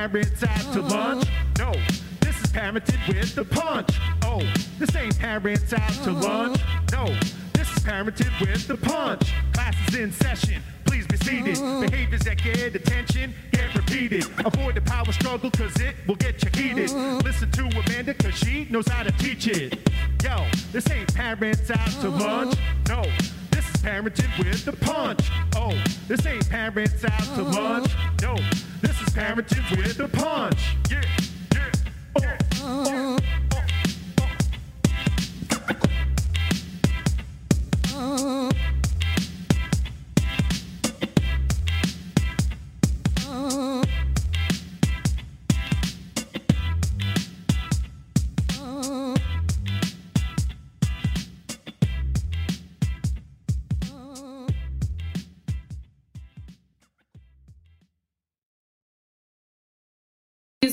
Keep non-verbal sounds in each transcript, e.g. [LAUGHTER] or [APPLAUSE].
Parents out to lunch. No, this is parenting with the punch. Oh, this ain't parents out to lunch. No, this is parenting with the punch. Class is in session. Please be seated. Behaviors that get attention get repeated. Avoid the power struggle cause it will get you heated. Listen to Amanda cause she knows how to teach it. Yo, this ain't parents out to lunch. No, parenting with the punch. Oh, this ain't parents out to lunch. No, this is parenting with the punch. Yeah, yeah, yeah, yeah. Please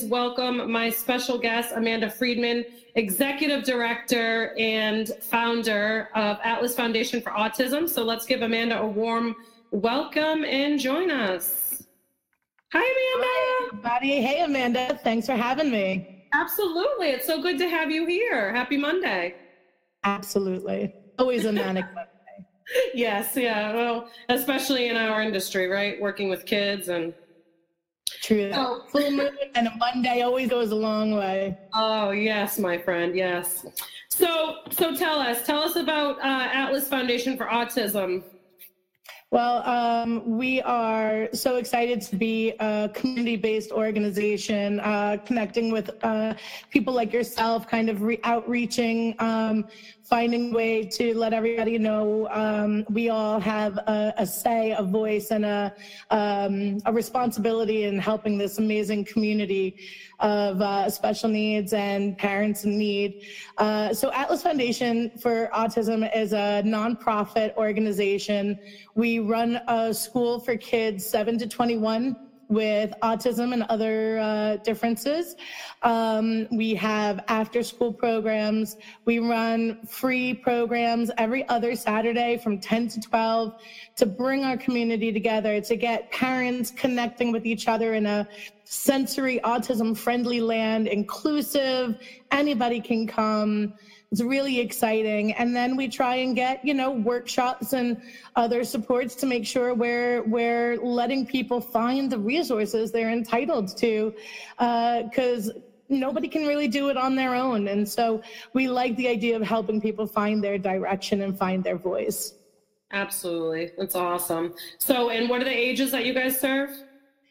welcome my special guest, Amanda Friedman, Executive Director and founder of Atlas Foundation for Autism. So let's give Amanda a warm welcome and join us. Hi, Amanda. Everybody, hey Amanda, thanks for having me. Absolutely. It's so good to have you here. Happy Monday. Absolutely. Always a manic [LAUGHS] Monday. Yes, yeah. Well, especially in our industry, right? Working with kids and True. Oh. Full moon and a Monday always goes a long way. Oh yes, my friend. Yes. So so tell us, tell us about uh, Atlas Foundation for Autism. Well, um, we are so excited to be a community-based organization, uh, connecting with uh, people like yourself, kind of re- outreaching, um, finding a way to let everybody know um, we all have a, a say, a voice, and a, um, a responsibility in helping this amazing community of uh, special needs and parents in need. Uh, so Atlas Foundation for Autism is a nonprofit organization. We run a school for kids 7 to 21 with autism and other uh, differences. Um, we have after school programs. We run free programs every other Saturday from 10 to 12 to bring our community together, to get parents connecting with each other in a sensory autism friendly land, inclusive, anybody can come. It's really exciting. And then we try and get, you know, workshops and other supports to make sure we're we're letting people find the resources they're entitled to. Uh, because nobody can really do it on their own. And so we like the idea of helping people find their direction and find their voice. Absolutely. That's awesome. So, and what are the ages that you guys serve?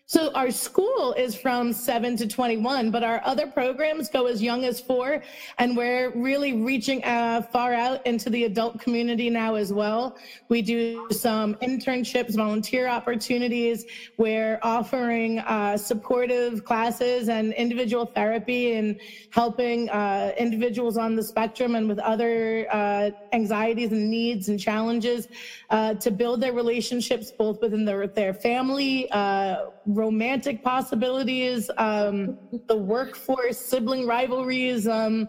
So our school is from 7 to 21, but our other programs go as young as four, and we're really reaching uh, far out into the adult community now as well. We do some internships, volunteer opportunities. We're offering uh, supportive classes and individual therapy and helping uh, individuals on the spectrum and with other uh, anxieties and needs and challenges uh, to build their relationships both within their, their family, uh, romantic possibilities, um, the workforce, sibling rivalries, um,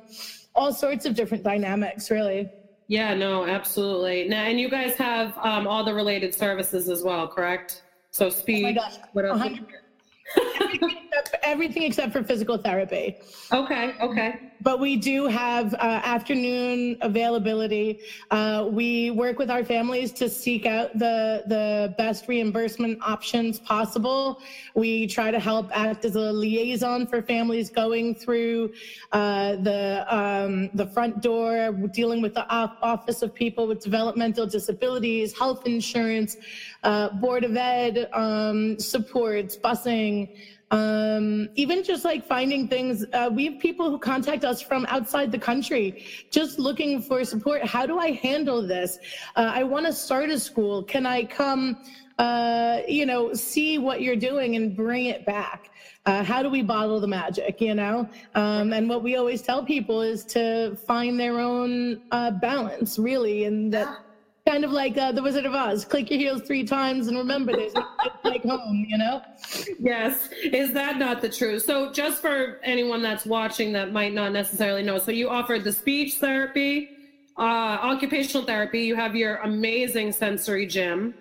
all sorts of different dynamics, really. Yeah, no, absolutely. Now, and you guys have um, all the related services as well, correct? So Oh speed. my gosh, what else? everything, except, everything except for physical therapy. Okay, okay. But we do have uh, afternoon availability. Uh, we work with our families to seek out the, the best reimbursement options possible. We try to help act as a liaison for families going through uh, the, um, the front door, dealing with the off- Office of People with Developmental Disabilities, health insurance, uh, Board of Ed um, supports, busing, um, even just like finding things. Uh, we have people who contact us from outside the country, just looking for support. How do I handle this? Uh, I want to start a school. Can I come? Uh, you know, see what you're doing and bring it back. Uh, how do we bottle the magic, you know? Um, and what we always tell people is to find their own uh, balance, really, and that kind of like uh, the Wizard of Oz. Click your heels three times and remember there's [LAUGHS] like home, you know? Yes. Is that not the truth? So just for anyone that's watching that might not necessarily know, so you offered the speech therapy, uh, occupational therapy, you have your amazing sensory gym.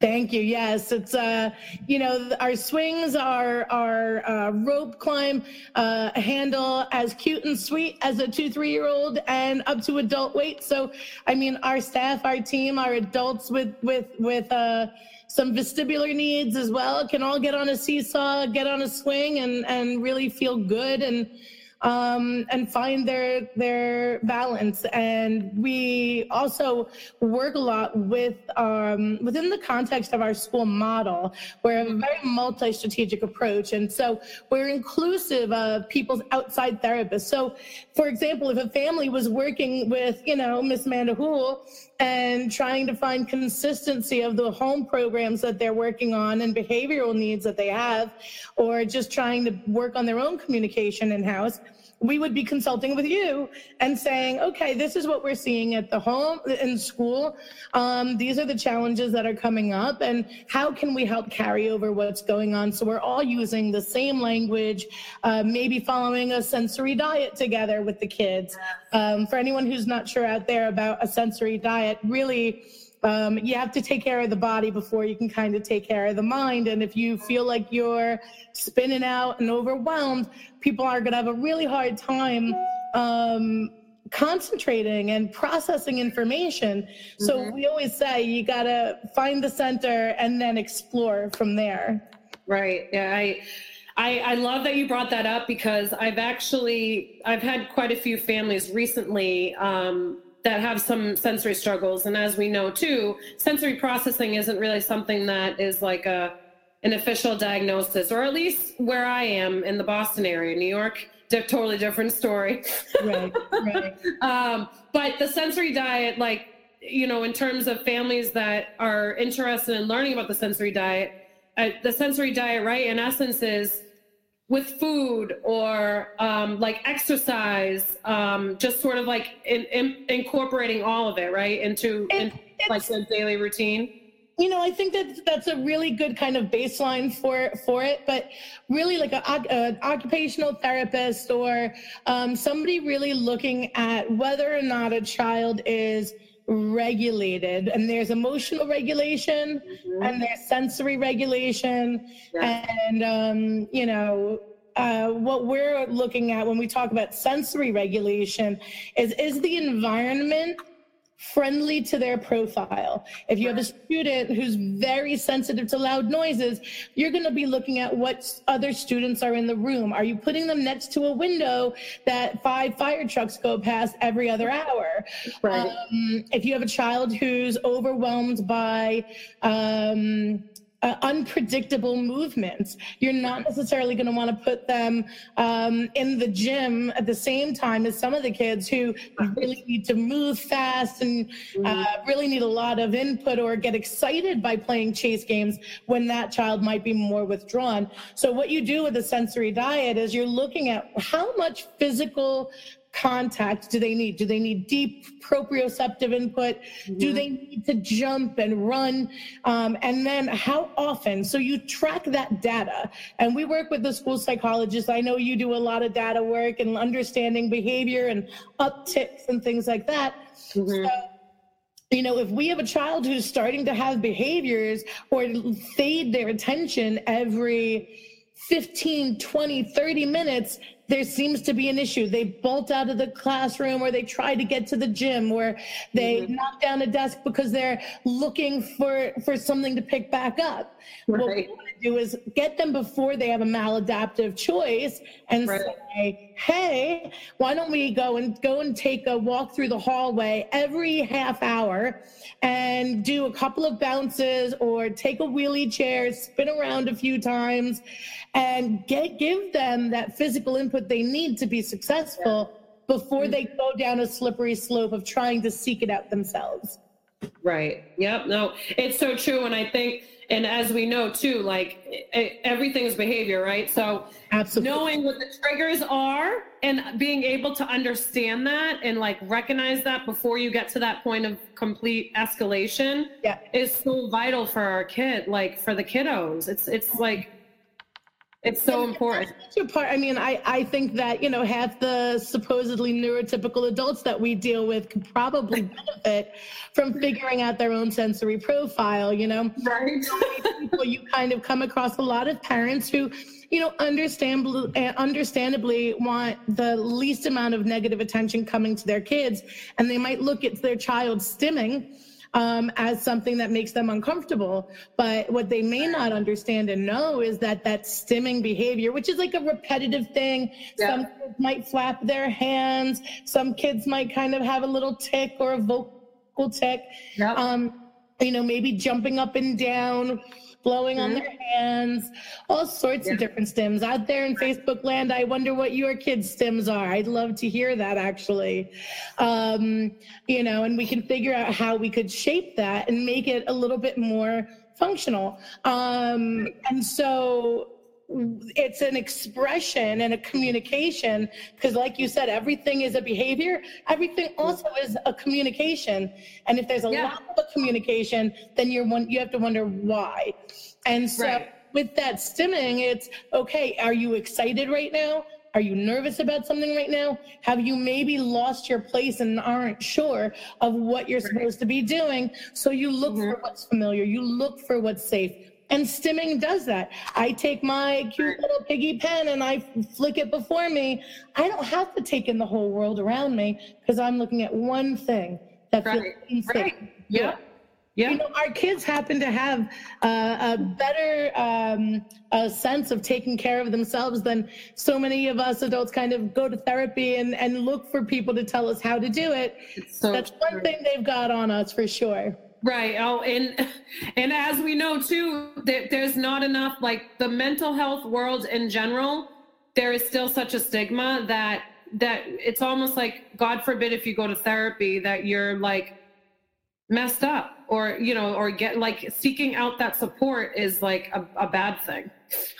Thank you. Yes, it's uh, you know, our swings are our uh, rope climb uh, handle as cute and sweet as a two three year old and up to adult weight. So, I mean, our staff, our team, our adults with with with uh, some vestibular needs as well can all get on a seesaw, get on a swing, and and really feel good and um, and find their their balance. And we also work a lot with um, within the context of our school model. We're a very multi-strategic approach, and so we're inclusive of people's outside therapists. So, for example, if a family was working with you know Miss Amanda Hool and trying to find consistency of the home programs that they're working on and behavioral needs that they have, or just trying to work on their own communication in house, we would be consulting with you and saying, okay, this is what we're seeing at the home in school. Um, these are the challenges that are coming up, and how can we help carry over what's going on? So we're all using the same language, uh, maybe following a sensory diet together with the kids. Um, for anyone who's not sure out there about a sensory diet, really um, you have to take care of the body before you can kind of take care of the mind. And if you feel like you're spinning out and overwhelmed, people are going to have a really hard time um, concentrating and processing information. So mm-hmm. we always say you got to find the center and then explore from there. Right. Yeah. I, I, I love that you brought that up because I've actually I've had quite a few families recently um, that have some sensory struggles. And as we know too, sensory processing isn't really something that is like a an official diagnosis, or at least where I am in the Boston area, New York, totally different story. Right, right. [LAUGHS] um, but the sensory diet, like you know, in terms of families that are interested in learning about the sensory diet, uh, the sensory diet, right, in essence, is with food or um, like exercise, um, just sort of like in, in, incorporating all of it, right, into, in, like the daily routine. You know, I think that that's a really good kind of baseline for for it. But really, like an occupational therapist or um, somebody really looking at whether or not a child is regulated and there's emotional regulation mm-hmm. and there's sensory regulation yeah. and um, you know uh, what we're looking at when we talk about sensory regulation is is the environment friendly to their profile. If you have a student who's very sensitive to loud noises, you're going to be looking at what other students are in the room. Are you putting them next to a window that five fire trucks go past every other hour? Right. Um, if you have a child who's overwhelmed by um, uh, unpredictable movements. You're not necessarily going to want to put them um, in the gym at the same time as some of the kids who really need to move fast and uh, really need a lot of input or get excited by playing chase games when that child might be more withdrawn. So, what you do with a sensory diet is you're looking at how much physical contact do they need? Do they need deep proprioceptive input? Do they need to jump and run? Um, and then how often? So you track that data. And we work with the school psychologists. I know you do a lot of data work and understanding behavior and upticks and things like that. Mm-hmm. So, you know, if we have a child who's starting to have behaviors or fade their attention every 15, 20, 30 minutes, there seems to be an issue. They bolt out of the classroom or they try to get to the gym or they mm-hmm. knock down a desk because they're looking for, for something to pick back up. Right. What we want to do is get them before they have a maladaptive choice and right. say, hey, why don't we go and go and take a walk through the hallway every half hour and do a couple of bounces or take a wheelie chair, spin around a few times and get give them that physical input they need to be successful before mm. they go down a slippery slope of trying to seek it out themselves. Right. Yep. No, it's so true. And I think, and as we know too, like everything is behavior, right? So Absolutely. knowing what the triggers are and being able to understand that and like recognize that before you get to that point of complete escalation Yeah. is so vital for our kid, like for the kiddos. It's, it's like, it's so important. Part. I mean, I, I think that, you know, half the supposedly neurotypical adults that we deal with could probably [LAUGHS] benefit from figuring out their own sensory profile, you know? Right. people you kind of come across a lot of parents who you know understandably eh, understandably want the least amount of negative attention coming to their kids and they might look at their child stimming um, as something that makes them uncomfortable. But what they may not understand and know is that that stimming behavior which is like a repetitive thing. Yeah. some kids might flap their hands. Some kids might kind of have a little tick or a vocal tick. Yep. um, you know, maybe jumping up and down, blowing on their hands, all sorts of different stims out there in Facebook land. I wonder what your kids' stims are. I'd love to hear that actually. Um, you know, and we can figure out how we could shape that and make it a little bit more functional. Um, and so it's an expression and a communication because like you said everything is a behavior everything also is a communication and if there's a Yeah. lack of a communication then you're one you have to wonder why and so Right. with that stimming it's okay are you excited right now are you nervous about something right now? Have you maybe lost your place and aren't sure of what you're supposed to be doing? So you look mm-hmm. for what's familiar, you look for what's safe. And stimming does that. I take my cute little piggy pen and I flick it before me. I don't have to take in the whole world around me because I'm looking at one thing that feels Right. Right. Yeah. Yeah. You know, our kids happen to have uh, a better um, a sense of taking care of themselves than so many of us adults kind of go to therapy and, and look for people to tell us how to do it. so That's true. one thing they've got on us for sure. Right. Oh, and and as we know too, that there's not enough like the mental health world in general. There is still such a stigma that that it's almost like God forbid if you go to therapy that you're like messed up or you know or get like seeking out that support is like a, a bad thing.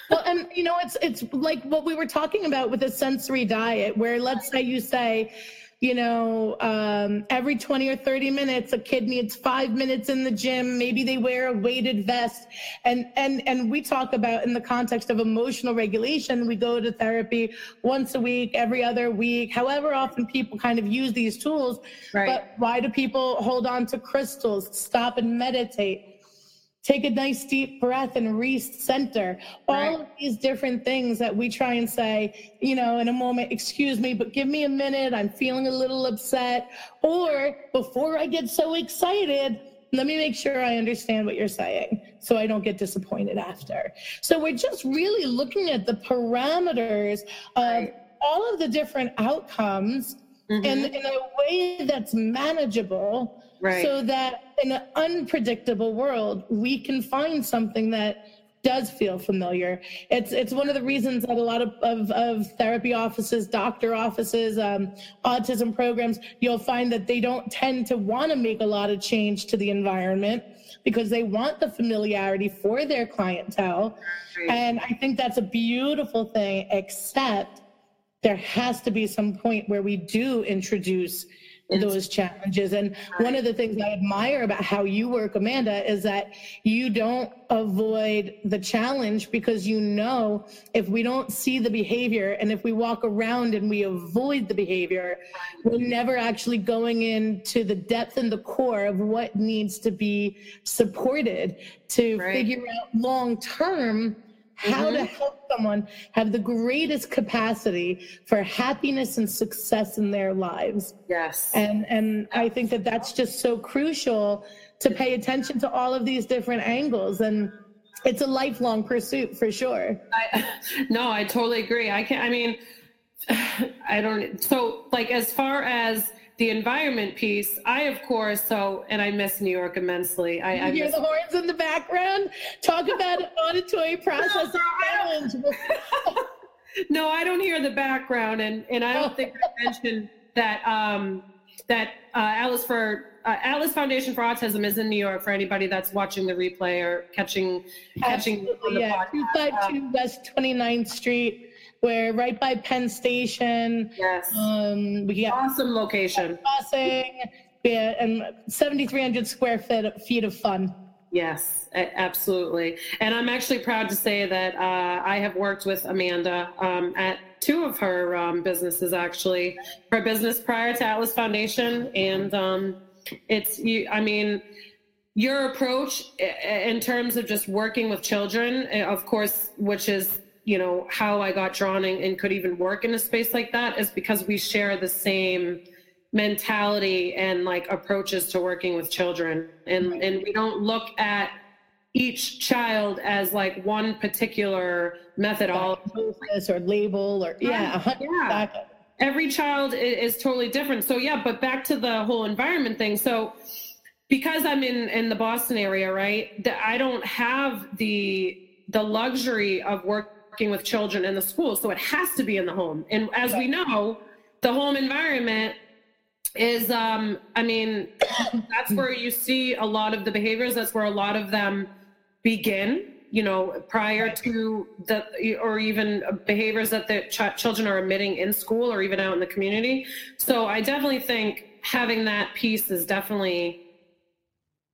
Well, and you know, it's it's like what we were talking about with a sensory diet, where let's say you say, you know, um, every 20 or 30 minutes, a kid needs five minutes in the gym. Maybe they wear a weighted vest, and and and we talk about in the context of emotional regulation. We go to therapy once a week, every other week, however often people kind of use these tools. Right. But why do people hold on to crystals? Stop and meditate take a nice deep breath and recenter all Right. of these different things that we try and say you know in a moment excuse me but give me a minute i'm feeling a little upset or before i get so excited let me make sure i understand what you're saying so i don't get disappointed after so we're just really looking at the parameters of Right. all of the different outcomes Mhm. in, in a way that's manageable Right. so that in an unpredictable world we can find something that does feel familiar it's it's one of the reasons that a lot of of, of therapy offices doctor offices um, autism programs you'll find that they don't tend to want to make a lot of change to the environment because they want the familiarity for their clientele Right. and i think that's a beautiful thing except there has to be some point where we do introduce those challenges. And one of the things I admire about how you work, Amanda, is that you don't avoid the challenge because you know if we don't see the behavior and if we walk around and we avoid the behavior, we're never actually going into the depth and the core of what needs to be supported to Right. figure out long term how to mm-hmm. help someone have the greatest capacity for happiness and success in their lives yes. and and i think that that's just so crucial to mm-hmm. pay attention to all of these different angles and it's a lifelong pursuit for sure I, [LAUGHS] no, I totally agree. I can I mean, [SIGHS] I don't. So, like, as far as the environment piece, I of course so, and I miss New York immensely. I, I hear miss, the horns in the background. Talk about auditory [LAUGHS] processing challenge. [LAUGHS] no, I don't hear the background, and and I don't think I mentioned that um, that uh, Alice for uh, Atlas Foundation for Autism is in New York for anybody that's watching the replay or catching catching on the yeah, podcast. 252 West 29th Street. We're right by Penn Station. Yes, Um, we got awesome location. crossing, yeah, and 7,300 square feet, feet of fun. Yes, absolutely. And I'm actually proud to say that uh, I have worked with Amanda um, at two of her um, businesses, actually. Her business prior to Atlas Foundation. And um, it's, you, I mean, your approach in terms of just working with children, eh, of course, which is, you know, how I got drawn in and could even work in a space like that, is because we share the same mentality and like approaches to working with children. And and we don't look at each child as like one particular methodology. Or label or, yeah, hundred- Yeah. every child i- is totally different. So yeah but back to the whole environment thing. So because i'm in in the boston area right that i don't have the the luxury of working with children in the school so it has to be in the home. And as we know the home environment is um i mean that's where you see a lot of the behaviors that's where a lot of them begin you know prior to the or even behaviors that the ch- children are emitting in school or even out in the community. So i definitely think having that piece is definitely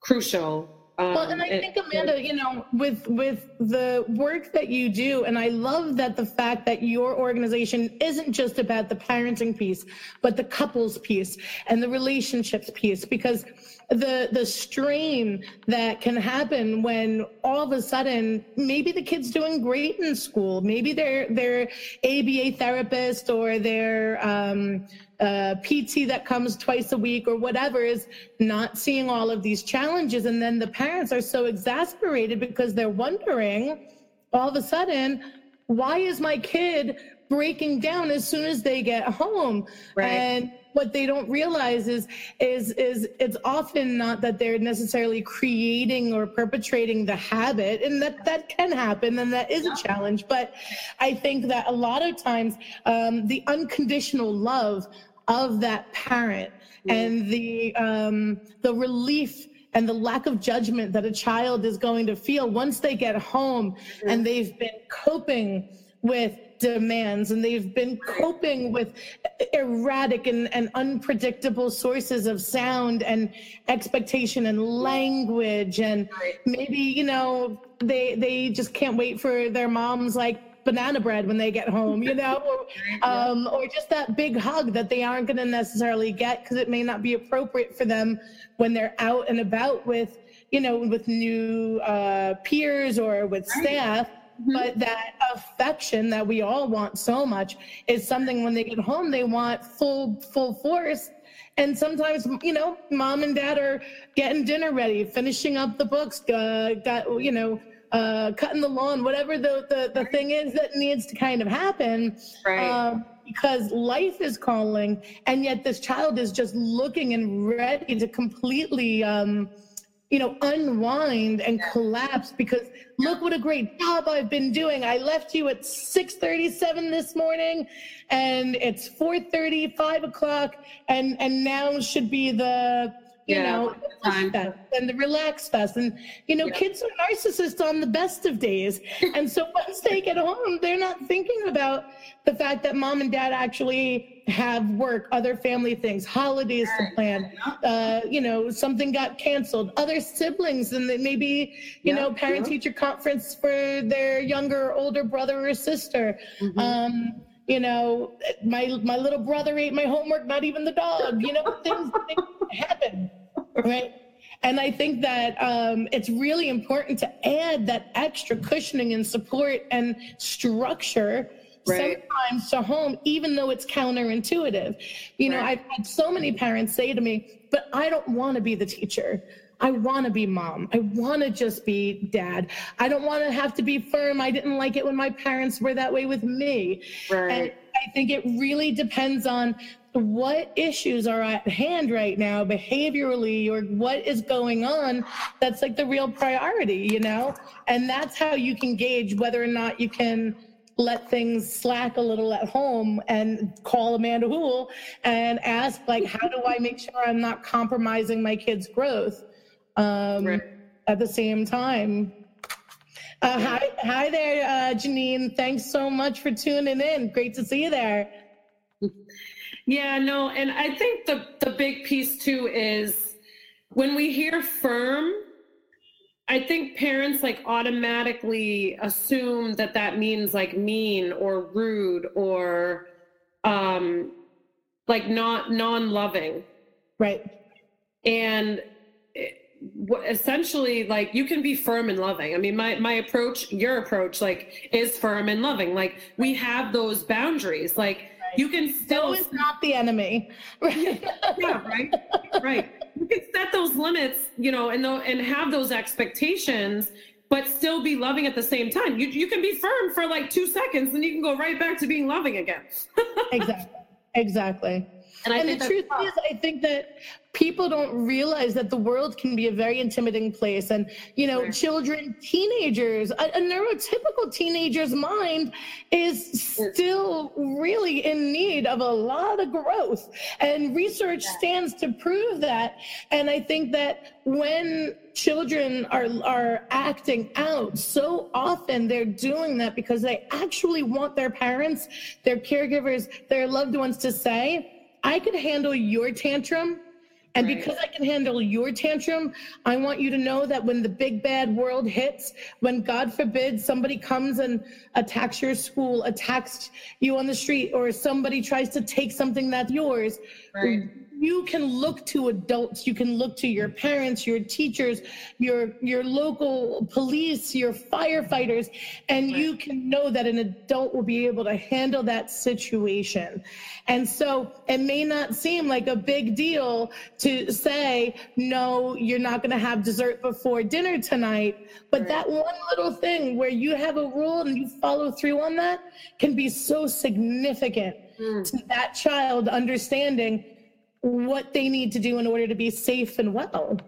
crucial um, Well, and I it- think Amanda, you know, with with the work that you do, and I love that the fact that your organization isn't just about the parenting piece, but the couples piece and the relationships piece, because the the strain that can happen when all of a sudden maybe the kid's doing great in school, maybe they're they're ABA therapist or they're um, uh, PT that comes twice a week or whatever is not seeing all of these challenges. And then the parents are so exasperated because they're wondering all of a sudden, why is my kid breaking down as soon as they get home? Right. And what they don't realize is is is it's often not that they're necessarily creating or perpetrating the habit and that that can happen and that is a challenge but i think that a lot of times um, the unconditional love of that parent and the um, the relief and the lack of judgment that a child is going to feel once they get home and they've been coping with demands and they've been coping with erratic and, and unpredictable sources of sound and expectation and language and maybe you know they they just can't wait for their mom's like banana bread when they get home you know? [LAUGHS] Or, um, or just that big hug that they aren't going to necessarily get because it may not be appropriate for them when they're out and about with you know with new uh, peers or with staff. But that affection that we all want so much is something when they get home they want full full force. And sometimes you know mom and dad are getting dinner ready finishing up the books uh, got you know uh, cutting the lawn whatever the, the the thing is that needs to kind of happen Right. um, because life is calling and yet this child is just looking and ready to completely um, you know, unwind and collapse because look what a great job I've been doing. I left you at 6:37 this morning, and it's 4:30, 5 o'clock, and and now should be the you Yeah, know time. fest and the relax fest and you know kids are narcissists on the best of days. [LAUGHS] And so once they get home they're not thinking about the fact that mom and dad actually have work other family things holidays to plan uh, you know something got canceled other siblings and then maybe you know parent teacher conference for their younger or older brother or sister. Um, you know my my little brother ate my homework not even the dog you know things, things happen right and i think that um, it's really important to add that extra cushioning and support and structure Right. sometimes to home even though it's counterintuitive you know Right. i've had so many parents say to me but i don't want to be the teacher I want to be mom. I want to just be dad. I don't want to have to be firm. I didn't like it when my parents were that way with me. Right. And I think it really depends on what issues are at hand right now behaviorally or what is going on that's like the real priority you know and that's how you can gauge whether or not you can let things slack a little at home and call Amanda Hool and ask like how do I make sure I'm not compromising my kids growth um, right. at the same time uh, hi, hi there, uh, Janine. Thanks so much for tuning in. Great to see you there. Yeah, no, and I think the the big piece too is when we hear firm, I think parents like automatically assume that that means like mean or rude or um like not non-loving. Right. And essentially like you can be firm and loving i mean my my approach your approach like is firm and loving like we have those boundaries like. You can still is not the enemy. [LAUGHS] Yeah right right. You can set those limits you know and and have those expectations but still be loving at the same time. You, you can be firm for like two seconds and you can go right back to being loving again. [LAUGHS] Exactly. Exactly. And, and the truth is, I think that people don't realize that the world can be a very intimidating place. And, you know, children, teenagers, a, a, neurotypical teenager's mind is still really in need of a lot of growth. And research stands to prove that. And I think that when children are, are acting out, so often they're doing that because they actually want their parents, their caregivers, their loved ones to say, I could handle your tantrum. And right. because I can handle your tantrum, I want you to know that when the big bad world hits, when God forbid somebody comes and attacks your school, attacks you on the street, or somebody tries to take something that's yours, right you can look to adults you can look to your parents your teachers your your local police your firefighters and you can know that an adult will be able to handle that situation and so it may not seem like a big deal to say no you're not going to have dessert before dinner tonight but right. that one little thing where you have a rule and you follow through on that can be so significant mm. to that child understanding what they need to do in order to be safe and well.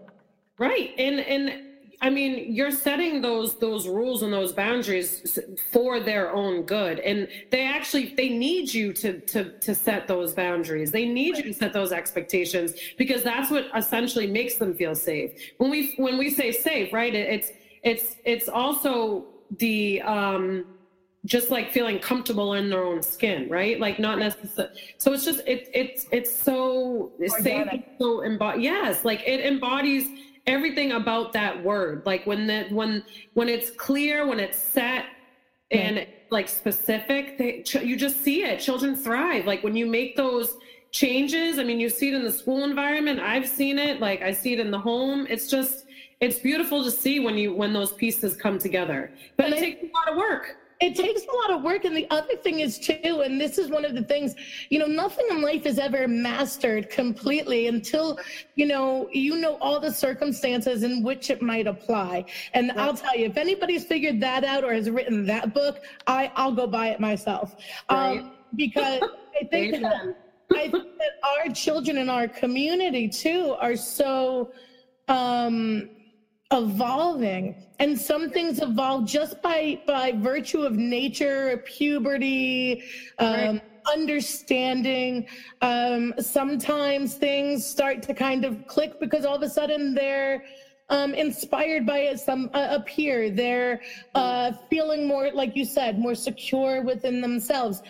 Right. And and I mean, you're setting those those rules and those boundaries for their own good, and they actually they need you to to to set those boundaries. They need you to set those expectations because that's what essentially makes them feel safe. When we when we say safe, right? It, it's it's it's also the um just like feeling comfortable in their own skin, right? Like not necessarily. So it's just it it's it's so safe, so embody. Yes, like it embodies everything about that word. Like when the when when it's clear, when it's set, and like specific, they, you just see it. Children thrive. Like when you make those changes. I mean, you see it in the school environment. I've seen it. Like I see it in the home. It's just it's beautiful to see when you when those pieces come together. But and it takes a lot of work it takes a lot of work. And the other thing is, too, and this is one of the things, you know, nothing in life is ever mastered completely until, you know, you know all the circumstances in which it might apply. And I'll tell you, if anybody's figured that out or has written that book, I, I'll go buy it myself. Right. Um, because I think that, I think that our children in our community, too, are so um, evolving. And some things evolve just by by virtue of nature puberty um, right. understanding. Um, sometimes things start to kind of click because all of a sudden they're um, inspired by a, some uh, a peer. They're uh, feeling more like you said more secure within themselves.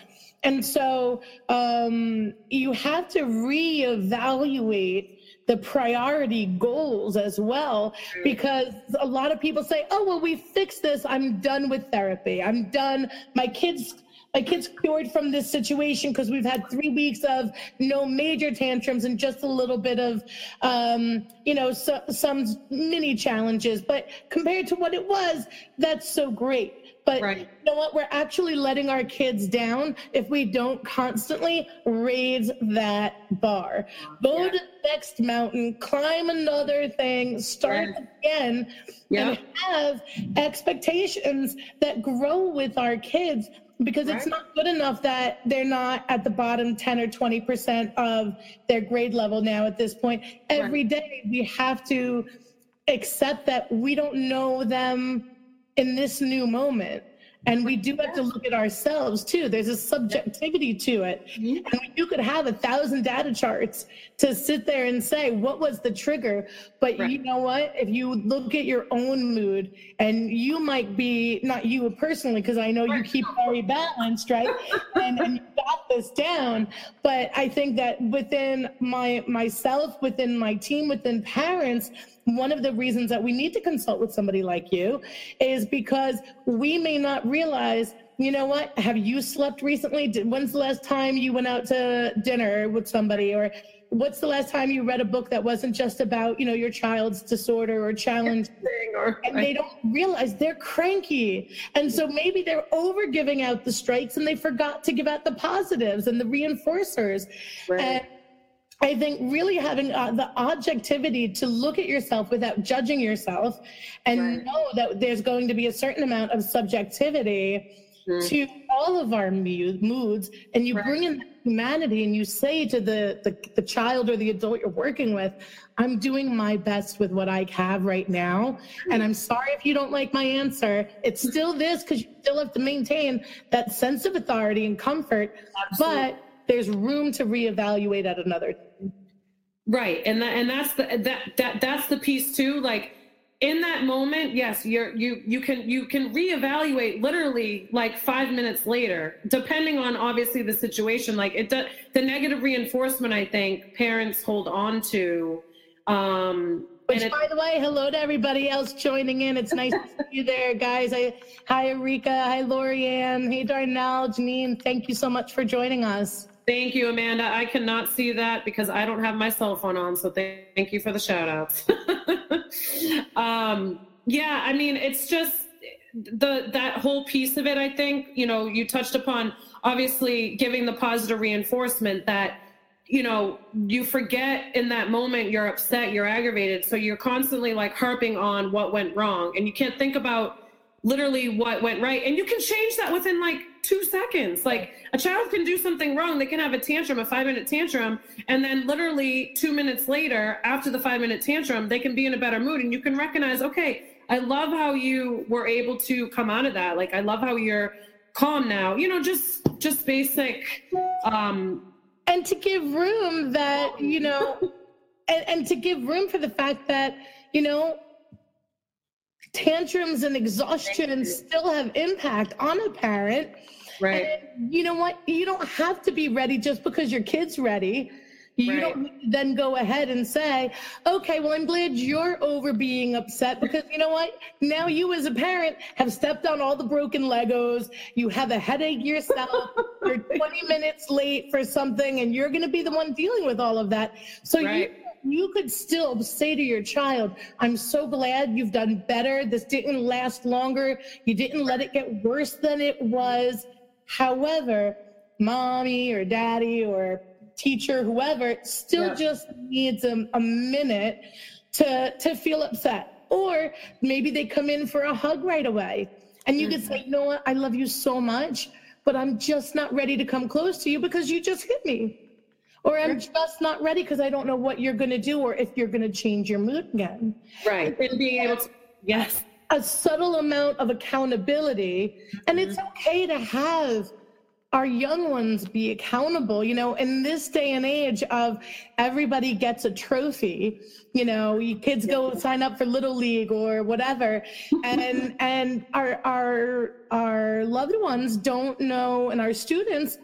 And so um, you have to reevaluate the priority goals as well because a lot of people say oh well we fixed this. I'm done with therapy. I'm done. My kids my kids cured from this situation because we've had three weeks of no major tantrums and just a little bit of um, you know so, some mini challenges. But compared to what it was that's so great but right. you know what? We're actually letting our kids down if we don't constantly raise that bar. Go yeah. to the next mountain, climb another thing, start again, yeah. and have expectations that grow with our kids because it's not good enough that they're not at the bottom 10 or 20% of their grade level now at this point. Every day we have to accept that we don't know them in this new moment. And we do have to look at ourselves too. There's a subjectivity to it. Mm-hmm. And you could have a thousand data charts to sit there and say, what was the trigger? But Right. you know what? If you look at your own mood, and you might be, not you personally, because I know you keep very balanced, right? [LAUGHS] and, and you got this down. But I think that within my myself, within my team, within parents, one of the reasons that we need to consult with somebody like you is because we may not realize you know what have you slept recently when's the last time you went out to dinner with somebody or what's the last time you read a book that wasn't just about you know your child's disorder or challenge or- and they don't realize they're cranky. And so maybe they're over giving out the strikes and they forgot to give out the positives and the reinforcers. Right. And I think really having uh, the objectivity to look at yourself without judging yourself and Right. know that there's going to be a certain amount of subjectivity mm. to all of our mu- moods and you Right. bring in humanity and you say to the, the the child or the adult you're working with i'm doing my best with what i have right now mm. and i'm sorry if you don't like my answer. It's mm. still this because you still have to maintain that sense of authority and comfort but there's room to reevaluate at another Right. And that and that's the that that that's the piece too. Like in that moment, yes, you're you you can you can reevaluate literally like five minutes later, depending on obviously the situation. Like it does the negative reinforcement I think parents hold on to. Um Which, it, by the way, hello to everybody else joining in. It's nice to see you there, guys. I, hi, Erika. Hi, Lorianne. Hey, Darnell, Janine. Thank you so much for joining us. Thank you, Amanda. I cannot see that because I don't have my cell phone on. So thank, you for the shout outs. [LAUGHS] um, yeah, I mean, it's just the that whole piece of it. I think you know you touched upon obviously giving the positive reinforcement that you know you forget in that moment you're upset, you're aggravated, so you're constantly like harping on what went wrong, and you can't think about literally what went right and you can change that within like two seconds. Like a child can do something wrong. They can have a tantrum a five minute tantrum and then literally two minutes later after the five minute tantrum they can be in a better mood. And you can recognize okay i love how you were able to come out of that. Like i love how you're calm now. You know just just basic um and to give room that you know [LAUGHS] and, and to give room for the fact that you know tantrums and exhaustion still have impact on a parent. Right. And you know what? You don't have to be ready just because your kid's ready. You Right. don't then go ahead and say okay well i'm glad you're over being upset because you know what? Now you as a parent have stepped on all the broken legos. You have a headache yourself. You're [LAUGHS] 20 minutes late for something and you're going to be the one dealing with all of that. So Right. you you could still say to your child, I'm so glad you've done better. This didn't last longer. You didn't let it get worse than it was. However, mommy or daddy or teacher, whoever, still Yeah. just needs a, a minute to, to feel upset. Or maybe they come in for a hug right away. And you could mm-hmm. say, you know what? I love you so much, but I'm just not ready to come close to you because you just hit me. Or I'm just not ready because I don't know what you're going to do or if you're going to change your mood again. right and being able to yes A subtle amount of accountability. And it's mm-hmm. okay to have our young ones be accountable. You know, in this day and age of everybody gets a trophy, you know, you kids go sign up for Little League or whatever. And [LAUGHS] and our our our loved ones don't know and our students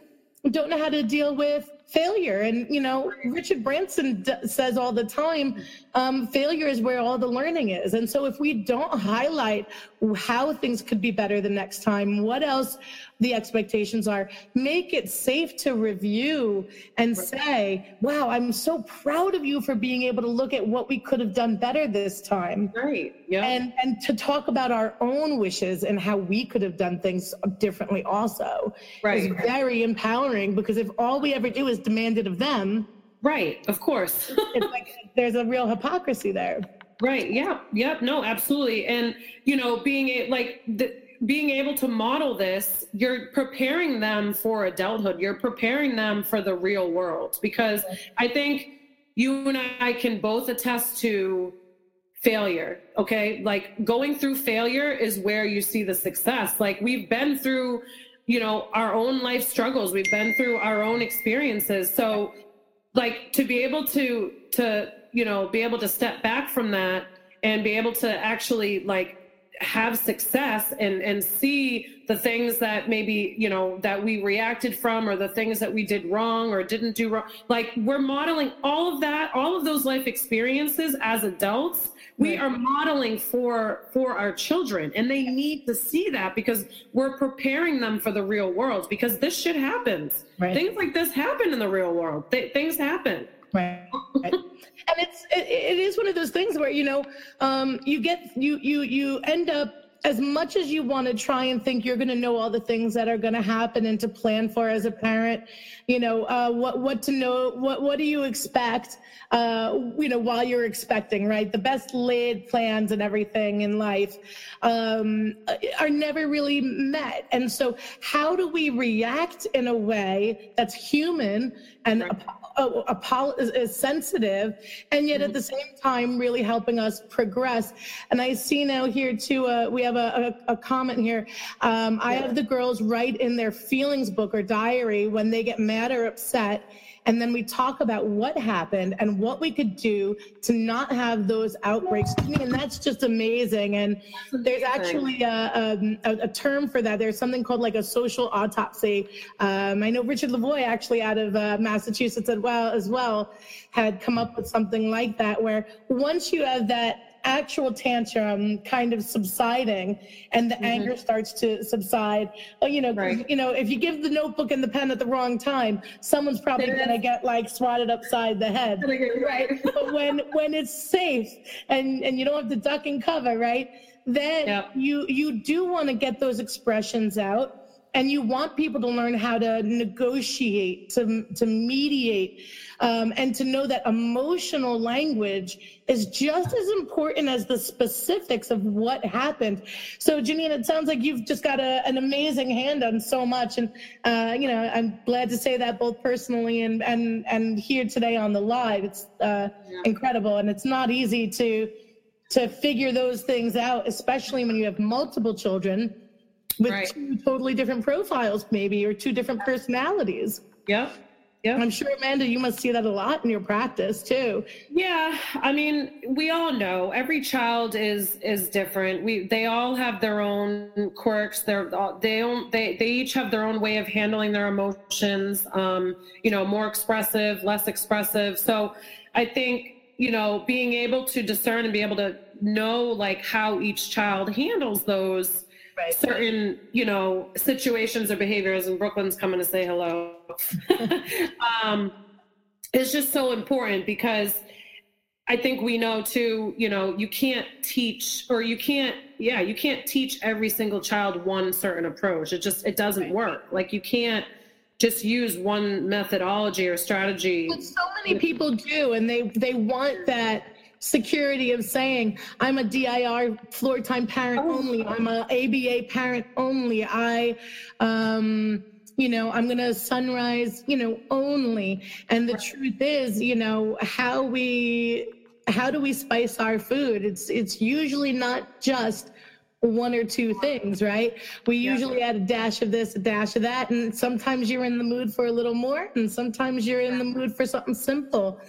don't know how to deal with failure. And, you know, Richard Branson d- says all the time, um, failure is where all the learning is. And so if we don't highlight how things could be better the next time, what else the expectations are, make it safe to review and say, wow, I'm so proud of you for being able to look at what we could have done better this time right yeah and and to talk about our own wishes and how we could have done things differently also Right. is very empowering because if all we ever do is demand it of them right of course it's like [LAUGHS] there's a real hypocrisy there Right. Yeah. Yep. No, absolutely. And, you know, being a, like, the, being able to model this, you're preparing them for adulthood. You're preparing them for the real world because I think you and I can both attest to failure. Okay. Like going through failure is where you see the success. Like we've been through, you know, our own life struggles, we've been through our own experiences. So, like, to be able to, to, you know, be able to step back from that and be able to actually, like, have success and and see the things that maybe you know that we reacted from or the things that we did wrong or didn't do wrong. Like we're modeling all of that all of those life experiences as adults. We are modeling for for our children and they need to see that because we're preparing them for the real world because this shit happens. Right. things like this happen in the real world. Th- things happen. Right. And it's it, it is one of those things where you know um, you get you you you end up as much as you want to try and think you're going to know all the things that are going to happen and to plan for as a parent you know uh, what what to know what what do you expect uh, you know while you're expecting right the best laid plans and everything in life um, are never really met and so how do we react in a way that's human and Right. Uh, apol- is, is sensitive and yet at the same time really helping us progress. And i see now here too uh, we have a, a, a comment here. Um, i have the girls write in their feelings book or diary when they get mad or upset and then we talk about what happened and what we could do to not have those outbreaks. To me and that's just amazing. And there's actually a, um, a, a term for that. There's something called like a social autopsy. Um, i know richard lavoie actually out of uh, massachusetts as well as well had come up with something like that where once you have that actual tantrum kind of subsiding and the anger starts to subside. Oh, you know Right. you know if you give the notebook and the pen at the wrong time someone's probably going to get like swatted upside the head. Right. [LAUGHS] But when when it's safe and and you don't have to duck and cover right then Yep. you you do want to get those expressions out and you want people to learn how to negotiate to to mediate um, and to know that emotional language is just as important as the specifics of what happened. So janine it sounds like you've just got a, an amazing hand on so much. And uh, you know i'm glad to say that both personally and and and here today on the live. It's uh, incredible. And it's not easy to to figure those things out especially when you have multiple children with Right. two totally different profiles maybe or two different personalities yep yep i'm sure amanda you must see that a lot in your practice too Yeah, I mean, we all know every child is is different. We they all have their own quirks. They're all- they own they they each have their own way of handling their emotions. Um, you know, more expressive, less expressive. So, I think you know being able to discern and be able to know like how each child handles those Right. certain you know situations or behaviors and brooklyn's coming to say hello [LAUGHS] um it's just so important because I think we know too, you know, you can't teach or you can't, yeah, you can't teach every single child one certain approach. It just, it doesn't work. Like you can't just use one methodology or strategy. But so many people do, and they they want that security of saying, "I'm a DIR floor time parent only. I'm a ABA parent only. I, um, you know, I'm gonna Son-Rise, you know, only." And the truth is, you know, how we how do we spice our food? It's it's usually not just one or two things, right? We usually add a dash of this, a dash of that, and sometimes you're in the mood for a little more, and sometimes you're in the mood for something simple.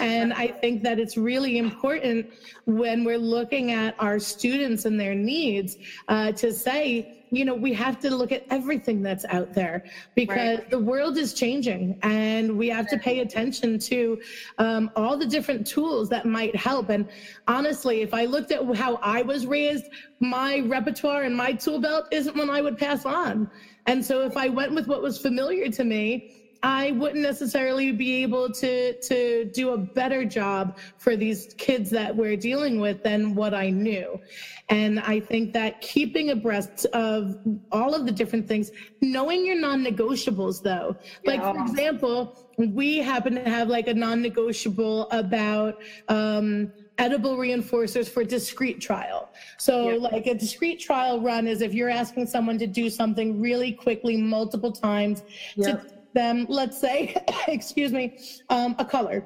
And I think that it's really important when we're looking at our students and their needs uh, to say, you know, we have to look at everything that's out there because the world is changing and we have to pay attention to um, all the different tools that might help. And honestly, if I looked at how I was raised, my repertoire and my tool belt isn't one I would pass on. And so if I went with what was familiar to me, I wouldn't necessarily be able to to do a better job for these kids that we're dealing with than what I knew. And I think that keeping abreast of all of the different things, knowing your non-negotiables though. Like for example, we happen to have like a non-negotiable about um edible reinforcers for discrete trial. So, Yeah. like a discrete trial run is if you're asking someone to do something really quickly, multiple times, Yeah. to them, let's say, [COUGHS] excuse me, um, a color.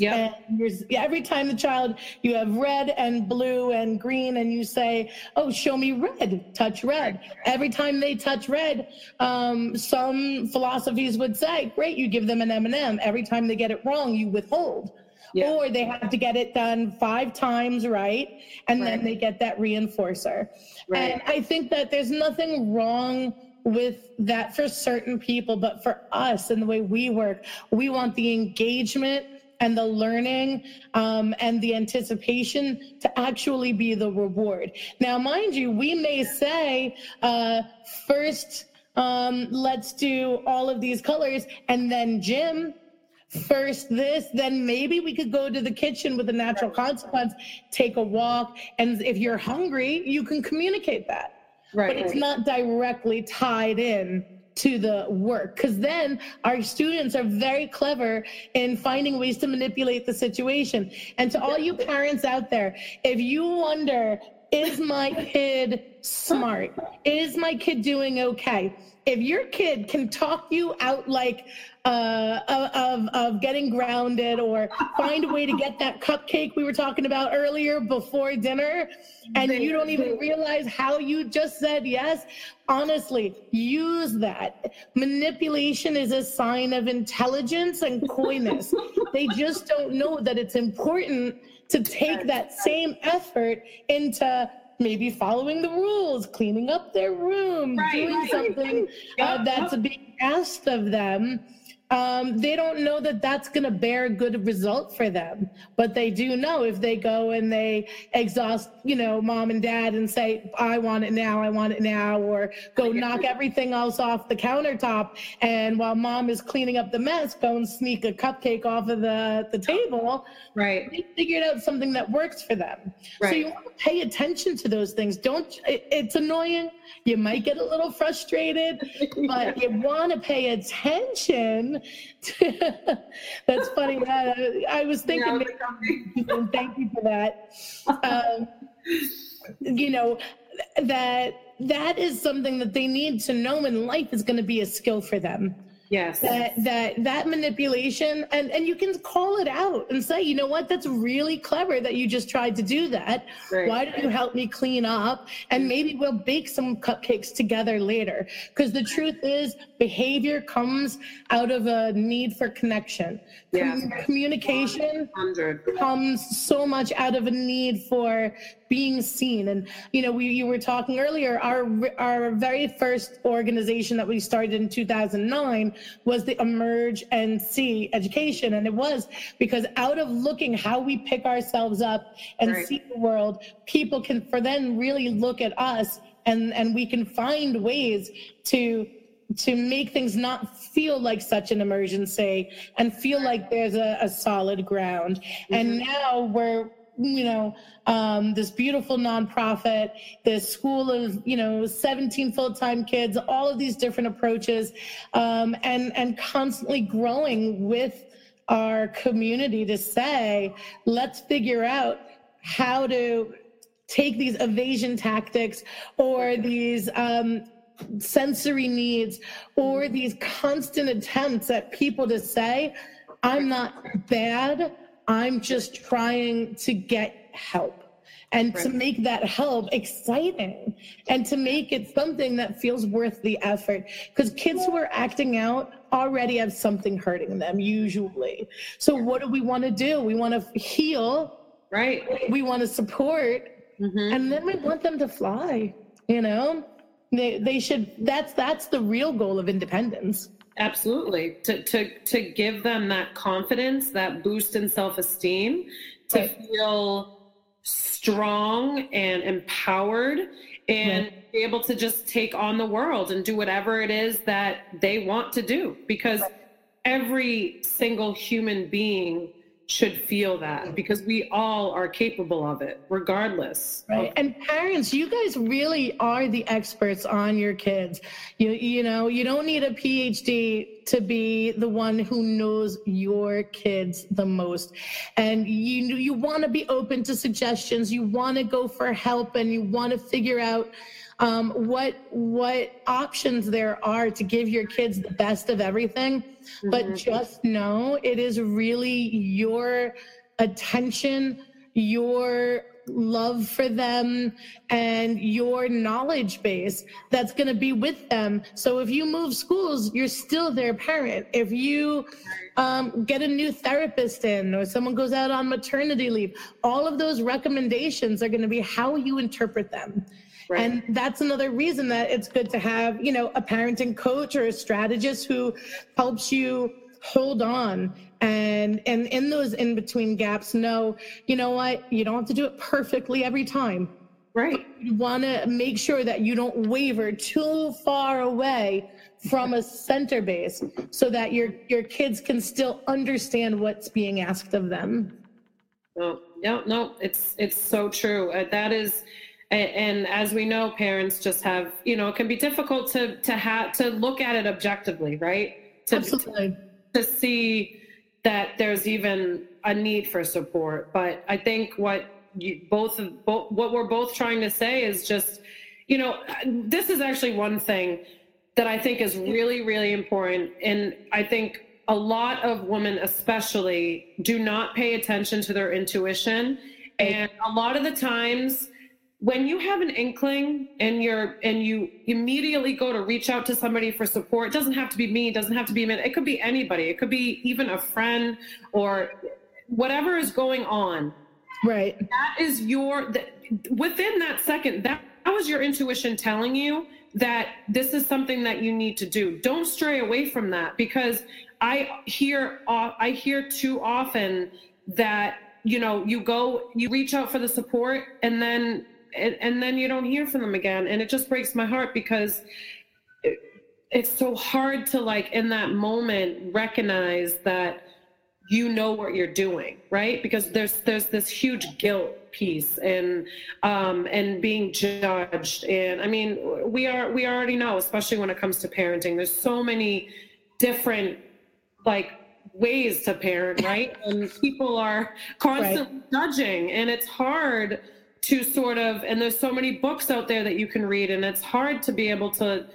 Yeah. And every time the child, you have red and blue and green, and you say, "Oh, show me red, touch red." Every time they touch red, um, some philosophies would say, "Great, you give them an M&M." Every time they get it wrong, you withhold. Yeah. Or they have to get it done five times right, and then they get that reinforcer. Right. And I think that there's nothing wrong with that for certain people, but for us and the way we work, we want the engagement and the learning um, and the anticipation to actually be the reward. Now, mind you, we may say, uh, first, um, let's do all of these colors, and then gym, first this, then maybe we could go to the kitchen with a natural consequence, take a walk, and if you're hungry, you can communicate that. Right. But it's not directly tied in to the work because then our students are very clever in finding ways to manipulate the situation. And to all you parents out there, if you wonder, is my kid smart? Is my kid doing okay? If your kid can talk you out like uh, of, of getting grounded or find a way to get that cupcake we were talking about earlier before dinner, and you don't even realize how you just said yes, honestly, use that. Manipulation is a sign of intelligence and coyness. they just don't know that it's important to take that same effort into maybe following the rules, cleaning up their room, Right, doing right. something uh, that's being asked of them. Um, they don't know that that's going to bear a good result for them, but they do know if they go and they exhaust, you know, mom and dad and say, "I want it now, I want it now," or go knock everything else off the countertop, and while mom is cleaning up the mess, go and sneak a cupcake off of the the table Right. they figured out something that works for them. Right. So you want to pay attention to those things. Don't, it, it's annoying. You might get a little frustrated, [LAUGHS] but you want to pay attention. [LAUGHS] That's funny. I, I was thinking, maybe- thank you for that. Um, you know, that that is something that they need to know in life is going to be a skill for them Yes. that that that manipulation and and you can call it out and say you know what that's really clever that you just tried to do that Right. why don't you help me clean up and maybe we'll bake some cupcakes together later because the truth is behavior comes out of a need for connection Yes. Com- communication 100. comes so much out of a need for being seen and you know we you were talking earlier our our very first organization that we started in 2009 was the emerge and see education and it was because out of looking how we pick ourselves up and Right. see the world people can for then really look at us and and we can find ways to to make things not feel like such an emergency and feel like there's a, a solid ground. And mm-hmm. now we're, you know, um, this beautiful nonprofit, this school of, you know, 17 full-time kids, all of these different approaches, um, and and constantly growing with our community to say, let's figure out how to take these evasion tactics or these um, sensory needs or these constant attempts at people to say, I'm not bad, I'm just trying to get help. And to make that help exciting and to make it something that feels worth the effort. Because kids who are acting out already have something hurting them, usually. So, what do we want to do? We want to heal, Right. we want to support, Mhm. and then we want them to fly you know they they should that's that's the real goal of independence Absolutely. To to to give them that confidence, that boost in self-esteem, to Right. feel strong and empowered and be able to just take on the world and do whatever it is that they want to do because every single human being should feel that mm-hmm. because we all are capable of it regardless right. And parents you guys really are the experts on your kids. You you know you don't need a phd to be the one who knows your kids the most. And you you want to be open to suggestions. You want to go for help and you want to figure out um, what what options there are to give your kids the best of everything mm-hmm. but just know it is really your attention your love for them and your knowledge base that's going to be with them. So if you move schools, you're still their parent. If you um, get a new therapist in or someone goes out on maternity leave, all of those recommendations are going to be how you interpret them. Right. And that's another reason that it's good to have, you know, a parenting coach or a strategist who helps you hold on and and in those in between gaps know you know what you don't have to do it perfectly every time. Right. You want to make sure that you don't waver too far away from a center base so that your your kids can still understand what's being asked of them. No no no it's it's so true. Uh, that is and, and as we know parents just have you know it can be difficult to to have to look at it objectively right to, Absolutely. to, to see that there's even a need for support. But I think what you both, both what we're both trying to say is just, you know, this is actually one thing that I think is really, really important. And I think a lot of women, especially, do not pay attention to their intuition. And a lot of the times, when you have an inkling and you're and you immediately go to reach out to somebody for support it doesn't have to be me it doesn't have to be me it could be anybody. It could be even a friend or whatever is going on. Right. That is your within that second that, that was your intuition telling you that this is something that you need to do. Don't stray away from that because i hear uh, i hear too often that you know you go you reach out for the support and then and, and then you don't hear from them again. And it just breaks my heart because it, it's so hard to like in that moment recognize that you know what you're doing right? Because there's there's this huge guilt piece and um and being judged. And i mean we are we already know especially when it comes to parenting there's so many different like ways to parent right? [LAUGHS] And people are constantly right. judging and it's hard to sort of and there's so many books out there that you can read and it's hard to be able to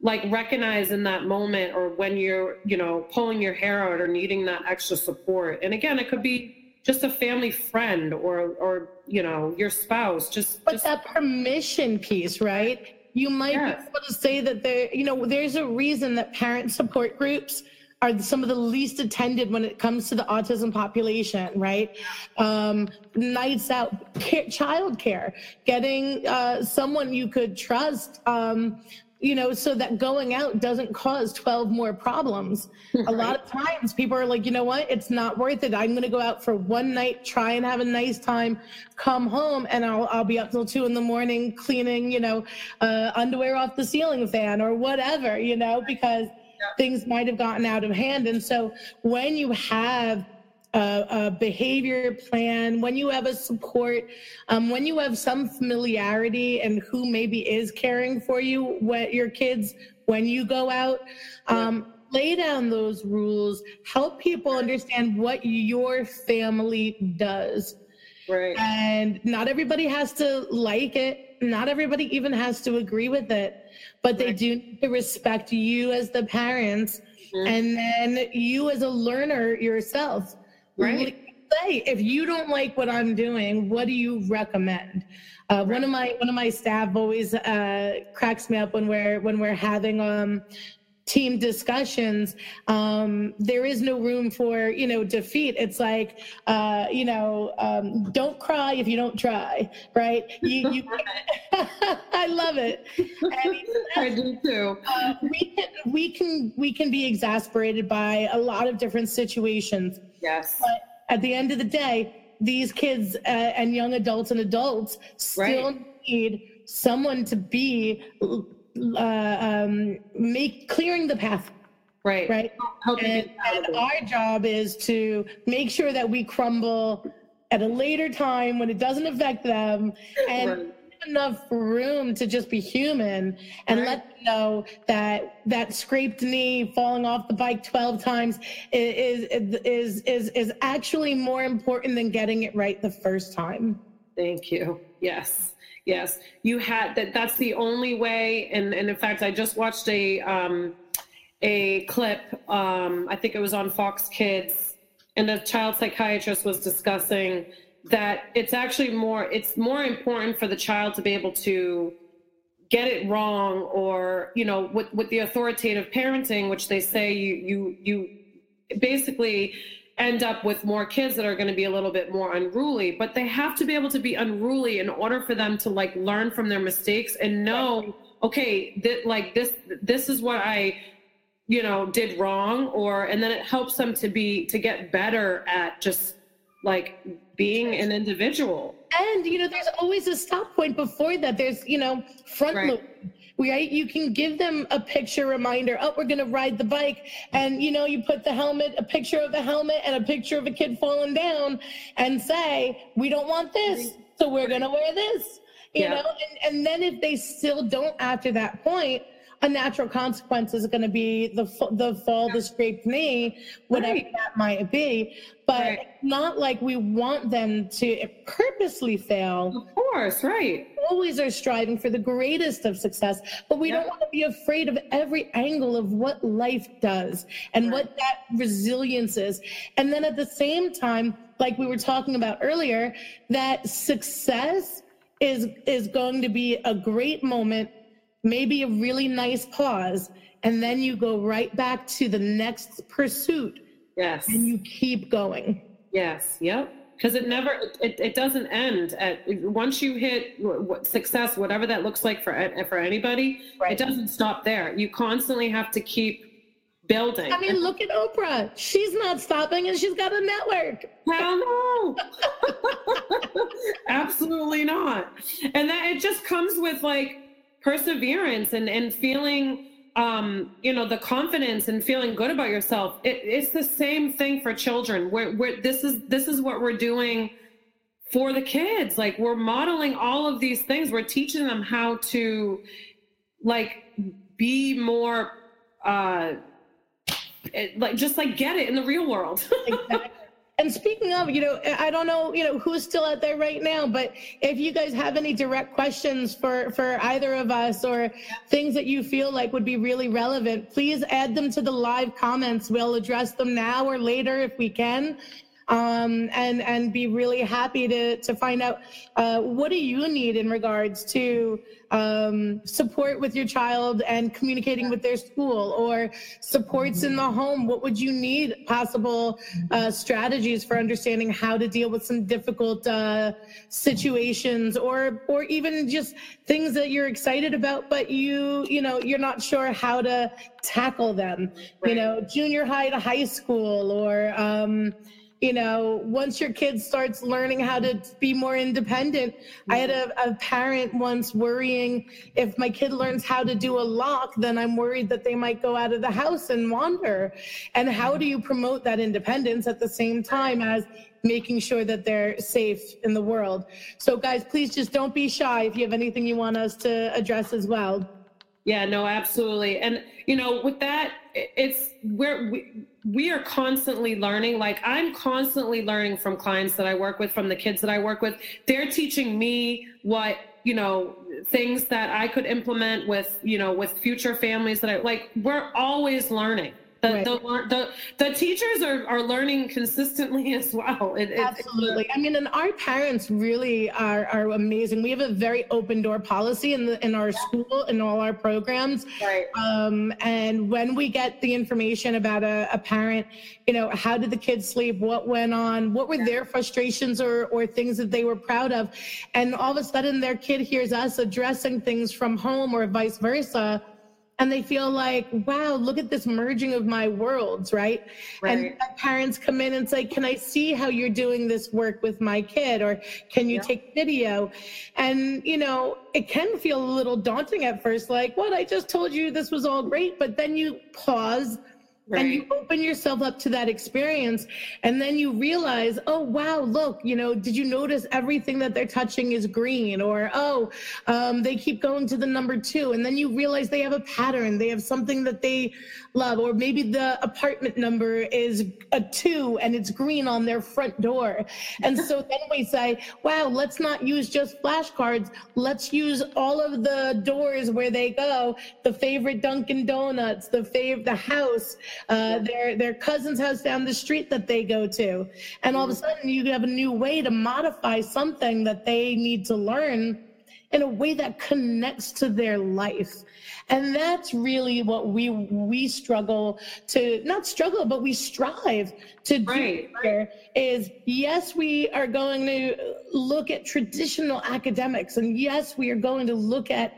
like recognize in that moment or when you're you know pulling your hair out or needing that extra support and again it could be just a family friend or or you know your spouse just but just, that permission piece right you might yes. be able to say that there you know there's a reason that parent support groups are some of the least attended when it comes to the autism population, right? Um, nights out, care, child care, getting uh, someone you could trust, um, you know, so that going out doesn't cause 12 more problems. Right. A lot of times people are like, you know what? It's not worth it. I'm going to go out for one night, try and have a nice time, come home, and I'll, I'll be up till two in the morning cleaning, you know, uh, underwear off the ceiling fan or whatever, you know, because – things might have gotten out of hand. And so when you have a, a behavior plan, when you have a support, um, when you have some familiarity and who maybe is caring for you, what your kids, when you go out, um, lay down those rules, help people understand what your family does. Right. And not everybody has to like it. Not everybody even has to agree with it but they do need to respect you as the parents mm-hmm. and then you as a learner yourself. Right. Say if you don't like what I'm doing, what do you recommend? Uh. One of my one of my staff always uh, cracks me up when we're when we're having um, team discussions um, there is no room for you know defeat. It's like uh, you know um, don't cry if you don't try right? You, you [LAUGHS] [LAUGHS] i love it. [LAUGHS] I do too. uh, we can we can we can be exasperated by a lot of different situations. Yes. But at the end of the day these kids uh, and young adults and adults still right. need someone to be uh, um, make clearing the path right right and, and, our job is to make sure that we crumble at a later time when it doesn't affect them and right. enough room to just be human and Right. let them know that that scraped knee falling off the bike 12 times is is is is, is actually more important than getting it right the first time. Thank you. Yes. Yes. You had that that's the only way and and in fact I just watched a um a clip um I think it was on Fox Kids and a child psychiatrist was discussing that it's actually more it's more important for the child to be able to get it wrong or you know with with the authoritative parenting which they say you you you basically end up with more kids that are going to be a little bit more unruly but they have to be able to be unruly in order for them to like learn from their mistakes and know okay that like this this is what i you know did wrong or and then it helps them to be to get better at just like being an individual And you know, there's always a stop point before that. There's you know front Right. loop. Right, you can give them a picture reminder. Oh, we're gonna ride the bike, and you know, you put the helmet, a picture of the helmet, and a picture of a kid falling down, and say, "We don't want this, so we're gonna wear this." You Yeah. know, and, and then if they still don't after that point, a natural consequence is going to be the the fall, the scraped knee, whatever Right. that might be. But Right. not like we want them to purposely fail. of course right Always are striving for the greatest of success, but we don't want to be afraid of every angle of what life does and what that resilience is. And then at the same time, like we were talking about earlier, that success is is going to be a great moment, maybe a really nice pause, and then you go right back to the next pursuit yes and you keep going. Yes, yep. Because it never, it, it doesn't end at once you hit what success, whatever that looks like for for anybody. Right. It doesn't stop there. You constantly have to keep building. I mean, look at Oprah. She's not stopping and she's got a network. Hell no. [LAUGHS] Absolutely not. And that it just comes with like perseverance and, and feeling um, you know, the confidence and feeling good about yourself. It, it's the same thing for children. We're, we're this is this is what we're doing for the kids. Like we're modeling all of these things. We're teaching them how to like be more uh it- like just like get it in the real world. [LAUGHS] Exactly. And speaking of, you know, I don't know, you know, who's still out there right now, but if you guys have any direct questions for for either of us or things that you feel like would be really relevant, please add them to the live comments. We'll address them now or later if we can. Um, and and be really happy to to find out uh, what do you need in regards to um, support with your child and communicating with their school or supports in the home. What would you need? Possible uh, strategies for understanding how to deal with some difficult uh, situations, or or even just things that you're excited about, but you you know you're not sure how to tackle them. You know, junior high to high school, or um, you know, once your kid starts learning how to be more independent. I had a, a parent once worrying if my kid learns how to do a lock, then I'm worried that they might go out of the house and wander. And how do you promote that independence at the same time as making sure that they're safe in the world? So, guys, please just don't be shy if you have anything you want us to address as well. Yeah, no, absolutely. And you know, with that, it's we're we, we are constantly learning. Like I'm constantly learning from clients that I work with, from the kids that I work with. They're teaching me what you know things that I could implement with you know with future families that I like. We're always learning. The, Right. the, the the teachers are, are learning consistently [LAUGHS] as well. It, it- Absolutely. I mean, and our parents really are, are amazing. We have a very open door policy in the in our school in all our programs. Right. Um, and when we get the information about a, a parent, you know, how did the kids sleep? What went on? What were their frustrations or or things that they were proud of? And all of a sudden, their kid hears us addressing things from home or vice versa. And they feel like, wow, look at this merging of my worlds, right? And Right. parents come in and say, Can I see how you're doing this work with my kid? Or can you take video? And, you know, it can feel a little daunting at first, like, What? I just told you this was all great. But then you pause and you open yourself up to that experience and then you realize oh wow look you know did you notice everything that they're touching is green? or oh um, they keep going to the number two. And then you realize they have a pattern. They have something that they love or maybe the apartment number is a two and it's green on their front door. And so then we say wow let's not use just flashcards. Let's use all of the doors where they go the favorite dunkin donuts the fav the house uh, their their cousin's house down the street that they go to, and all of a mm-hmm. sudden you have a new way to modify something that they need to learn in a way that connects to their life. And that's really what we we struggle to not struggle but we strive to right. do here is yes we are going to look at traditional academics and yes we are going to look at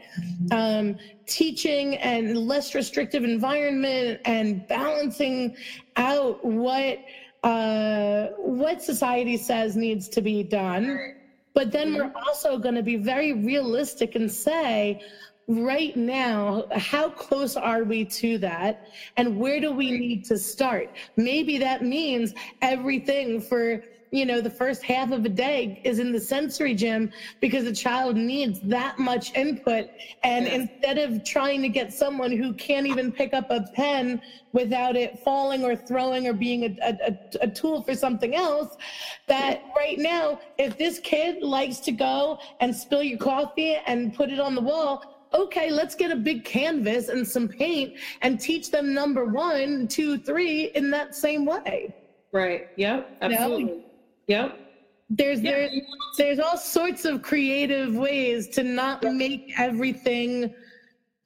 um, teaching and less restrictive environment and balancing out what uh, what society says needs to be done but then we're mm-hmm. also going to be very realistic and say, right now, how close are we to that? And where do we need to start? Maybe that means everything for you know, the first half of a day is in the sensory gym because the child needs that much input. And yes. instead of trying to get someone who can't even pick up a pen without it falling or throwing or being a, a, a tool for something else, that right now, if this kid likes to go and spill your coffee and put it on the wall, okay, let's get a big canvas and some paint and teach them number one, two, three in that same way. Right. Yep. Absolutely. You know? Yep. There's yeah. there's there's all sorts of creative ways to not make everything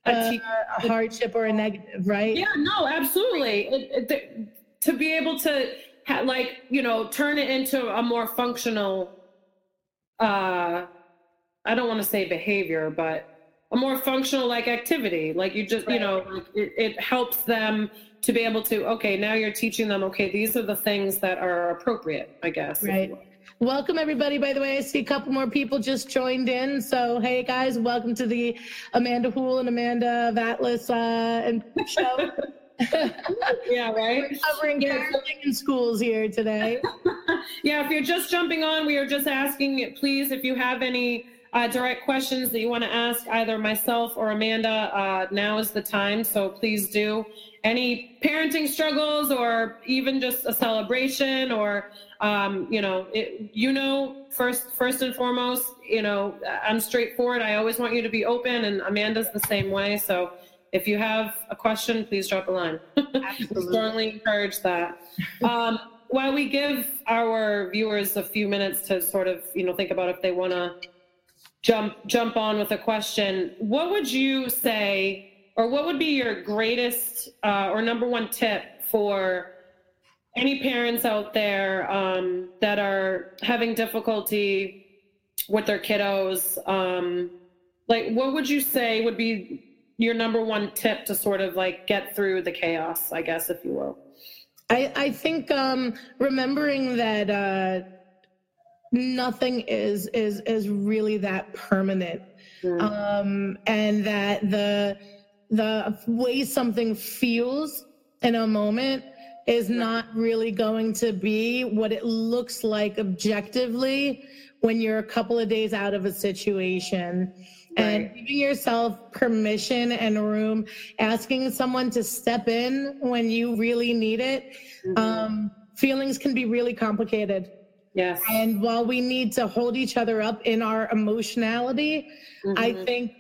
uh, a hardship or a negative, right? Yeah, no, absolutely. It, it, to be able to ha- like you know turn it into a more functional. uh I don't want to say behavior, but a more functional like activity. Like you just right. you know it, it helps them to be able to okay now you're teaching them okay these are the things that are appropriate i guess right welcome everybody by the way i see a couple more people just joined in so hey guys welcome to the amanda hool and amanda atlas uh, and [LAUGHS] show [LAUGHS] yeah right covering yeah. in schools here today [LAUGHS] yeah if you're just jumping on we are just asking please if you have any uh, direct questions that you want to ask either myself or Amanda, uh, now is the time. So please do. Any parenting struggles or even just a celebration or, um, you know, it, you know, first, first and foremost, you know, I'm straightforward. I always want you to be open and Amanda's the same way. So if you have a question, please drop a line. [LAUGHS] Strongly encourage that. Um, while we give our viewers a few minutes to sort of, you know, think about if they want to jump jump on with a question. What would you say, or what would be your greatest uh, or number one tip for any parents out there um, that are having difficulty with their kiddos? Um, like, what would you say would be your number one tip to sort of like get through the chaos, I guess, if you will? I, I think um, remembering that. Uh, nothing is is is really that permanent mm. um and that the the way something feels in a moment is not really going to be what it looks like objectively when you're a couple of days out of a situation right. and giving yourself permission and room asking someone to step in when you really need it mm-hmm. um, feelings can be really complicated Yes. And while we need to hold each other up in our emotionality, mm-hmm. I think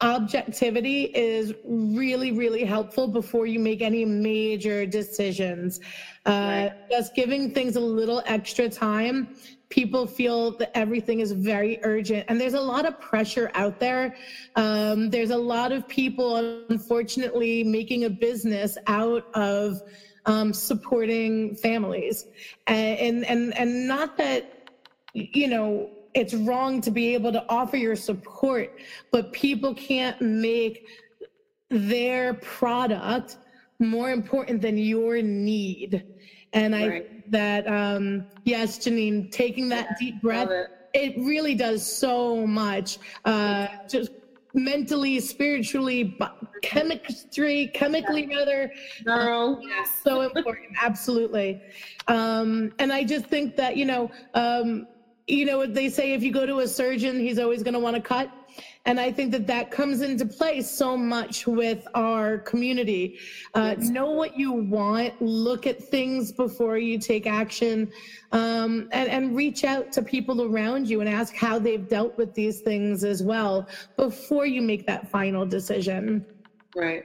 objectivity is really, really helpful before you make any major decisions. Uh, right. Just giving things a little extra time. People feel that everything is very urgent, and there's a lot of pressure out there. Um, there's a lot of people, unfortunately, making a business out of um, supporting families, and and and not that you know it's wrong to be able to offer your support, but people can't make their product more important than your need. And I that um yes, Janine, taking that deep breath, it. it. really does so much. Uh just mentally, spiritually, chemistry, chemically rather. Girl, yes. So important, absolutely. Um, and I just think that, you know, um, you know, they say if you go to a surgeon, he's always going to want to cut. And I think that that comes into play so much with our community. Uh, know what you want, look at things before you take action, um, and, and reach out to people around you and ask how they've dealt with these things as well before you make that final decision. Right.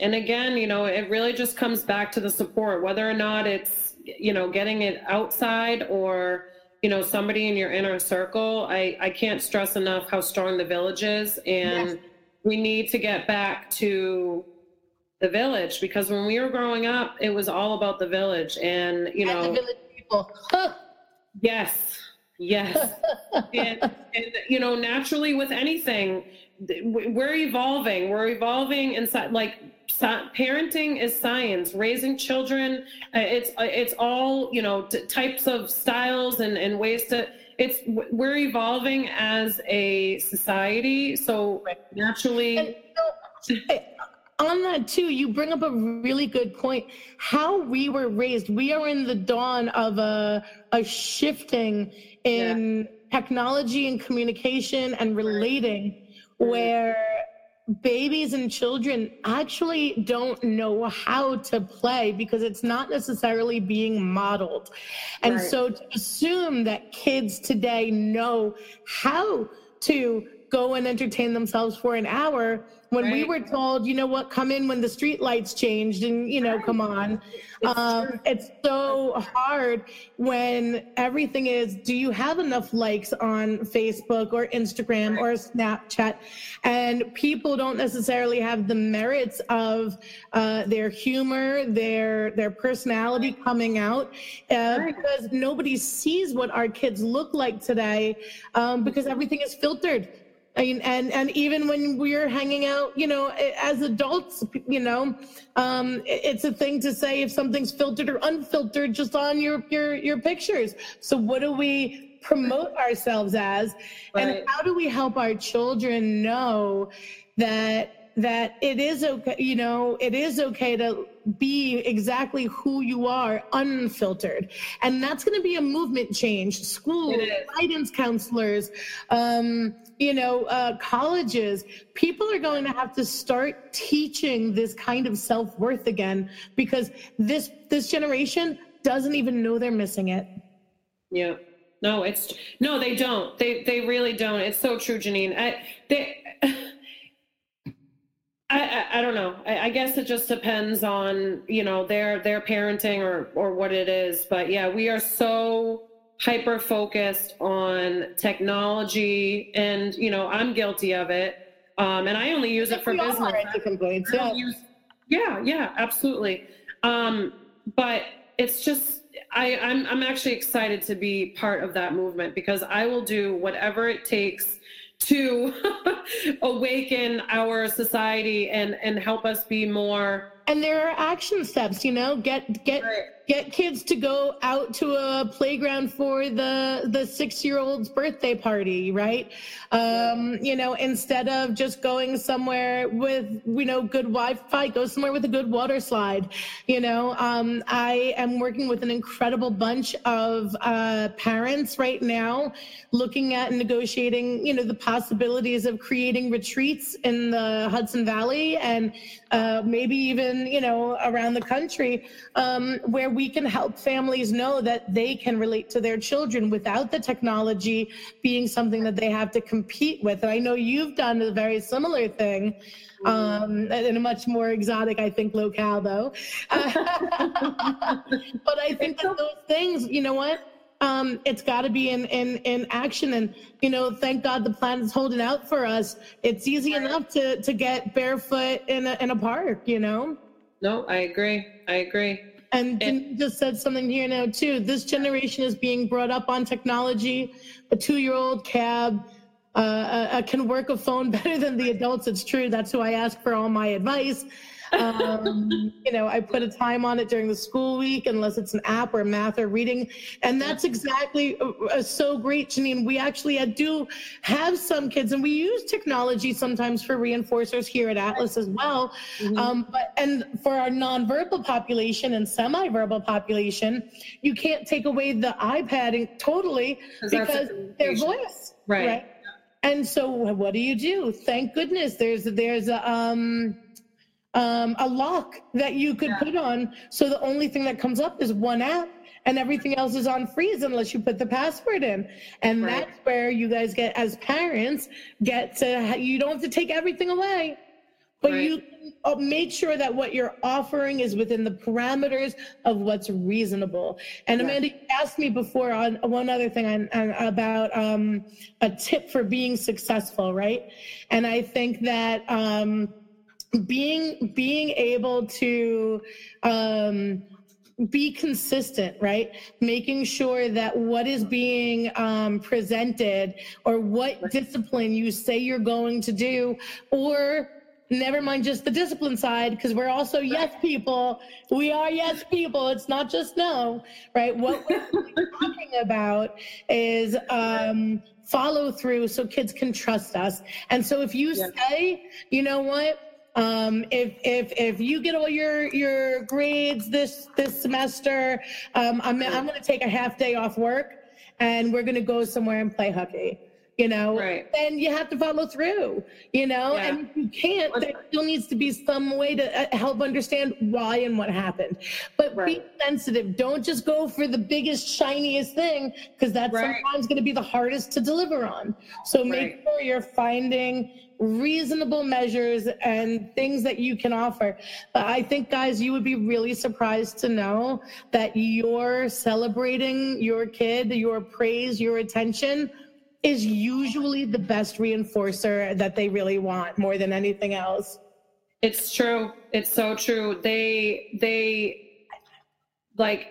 And again, you know, it really just comes back to the support, whether or not it's, you know, getting it outside or, you know somebody in your inner circle i i can't stress enough how strong the village is. And yes. we need to get back to the village because when we were growing up it was all about the village and you know and the village people. [LAUGHS] Yes. Yes. [LAUGHS] And, and you know naturally with anything we're evolving. We're evolving inside like parenting is science raising children uh, it's uh, it's all you know t- types of styles and and ways to it's we're evolving as a society so naturally and, you know, on that too you bring up a really good point. How we were raised we are in the dawn of a a shifting in yeah. technology and communication and relating where babies and children actually don't know how to play because it's not necessarily being modeled. And right. so to assume that kids today know how to go and entertain themselves for an hour when right. we were told, you know what, come in when the street lights changed and, you know, come on. It's, um, it's so hard when everything is, do you have enough likes on Facebook or Instagram or Snapchat? And people don't necessarily have the merits of uh, their humor, their, their personality coming out uh, because nobody sees what our kids look like today um, because everything is filtered I mean, and and even when we're hanging out, you know, as adults, you know, um, it's a thing to say if something's filtered or unfiltered just on your your your pictures. So what do we promote [LAUGHS] ourselves as, right. and how do we help our children know that that it is okay, you know, it is okay to be exactly who you are unfiltered. And that's going to be a movement change. Schools, guidance counselors, um, you know, uh, colleges, people are going to have to start teaching this kind of self worth again because this this generation doesn't even know they're missing it. Yeah. No, it's no, they don't. They they really don't. It's so true, Janine. I, they I, I, I, don't know. I, I, guess it just depends on you know their their parenting or or what it is. But yeah, we are so hyper focused on technology, and you know I'm guilty of it. Um, and I only use it for business. yeah. Use, yeah, yeah, absolutely. Um, but it's just I, I'm I'm actually excited to be part of that movement because I will do whatever it takes to [LAUGHS] awaken our society and and help us be more. And there are action steps you know get get right get kids to go out to a playground for the the six year old's birthday party right? Um, you know instead of just going somewhere with you know good wi-fi go somewhere with a good water slide you know? Um, i am working with an incredible bunch of uh, parents right now looking at and negotiating you know the possibilities of creating retreats in the hudson valley and uh, maybe even you know around the country um, where we can help families know that they can relate to their children without the technology being something that they have to compete with. And I know you've done a very similar thing. Um, in a much more exotic, I think, locale though. [LAUGHS] but I think that those things, you know what? Um, it's got to be in, in in action and you know thank god the planet's holding out for us it's easy enough to to get barefoot in a, in a park you know no i agree i agree and, and just said something here now too. This generation is being brought up on technology. A two-year-old cab uh, uh, can work a phone [LAUGHS] better than the adults. It's true. That's who I ask for all my advice. Um, you know, I put a time on it during the school week, unless it's an app or math or reading. And that's exactly uh, uh, so great, Janine. We actually do have some kids, and we use technology sometimes for reinforcers here at Atlas as well. Mm-hmm. Um, but and for our nonverbal population and semi-verbal population, you can't take away the iPad totally because their voice, right? right? And so, what do you do? Thank goodness there's there's a um, um, a lock that you could yeah. put on. So the only thing that comes up is one app, and everything else is on freeze unless you put the password in. And right. that's where you guys get, as parents, get to you don't have to take everything away, but right. you uh, make sure that what you're offering is within the parameters of what's reasonable. And yeah. Amanda asked me before on one other thing on, on, about um, a tip for being successful, right? And I think that um, being being able to um, be consistent, right? Making sure that what is being um, presented or what discipline you say you're going to do, or never mind just the discipline side, because we're also yes people. We are yes people. It's not just no, right? What we're [LAUGHS] talking about is um, follow through so kids can trust us. And so if you say, you know what, um, if if if you get all your your grades this this semester, um, I'm I'm going to take a half day off work, and we're going to go somewhere and play hooky you know, right. then you have to follow through, you know, yeah. and if you can't, there still needs to be some way to uh, help understand why and what happened. But right. be sensitive. Don't just go for the biggest, shiniest thing, because that's right. sometimes going to be the hardest to deliver on. So make sure you're finding reasonable measures and things that you can offer. But I think, guys, you would be really surprised to know that you're celebrating your kid, your praise, your attention is usually the best reinforcer that they really want more than anything else. It's true. It's so true. They they like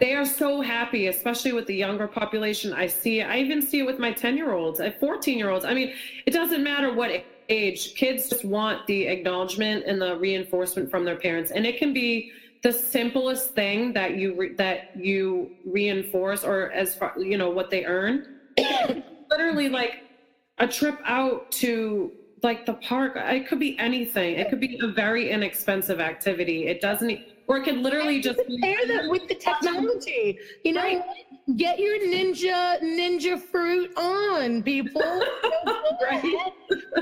they are so happy, especially with the younger population. I see. I even see it with my 10 year olds, uh, 14 year olds. I mean, it doesn't matter what age, kids just want the acknowledgement and the reinforcement from their parents. And it can be the simplest thing that you re- that you reinforce or as far you know what they earn [COUGHS] literally like a trip out to like the park it could be anything it could be a very inexpensive activity it doesn't or it could literally just pair that with the technology you know right. get your ninja ninja fruit on people [LAUGHS] right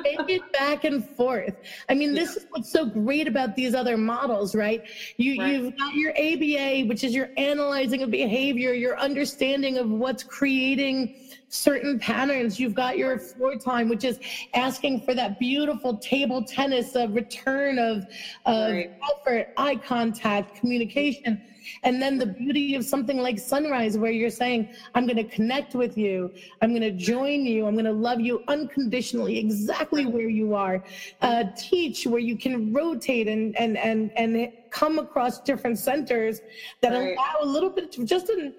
take it back and forth i mean this yeah. is what's so great about these other models right you right. you've got your aba which is your analyzing of behavior your understanding of what's creating certain patterns. You've got your floor time, which is asking for that beautiful table tennis of return of, of right. effort, eye contact, communication. And then the beauty of something like Son-Rise, where you're saying, I'm going to connect with you, I'm going to join you, I'm going to love you unconditionally, exactly where you are. Uh, teach, where you can rotate and, and, and, and come across different centers that right. allow a little bit, just an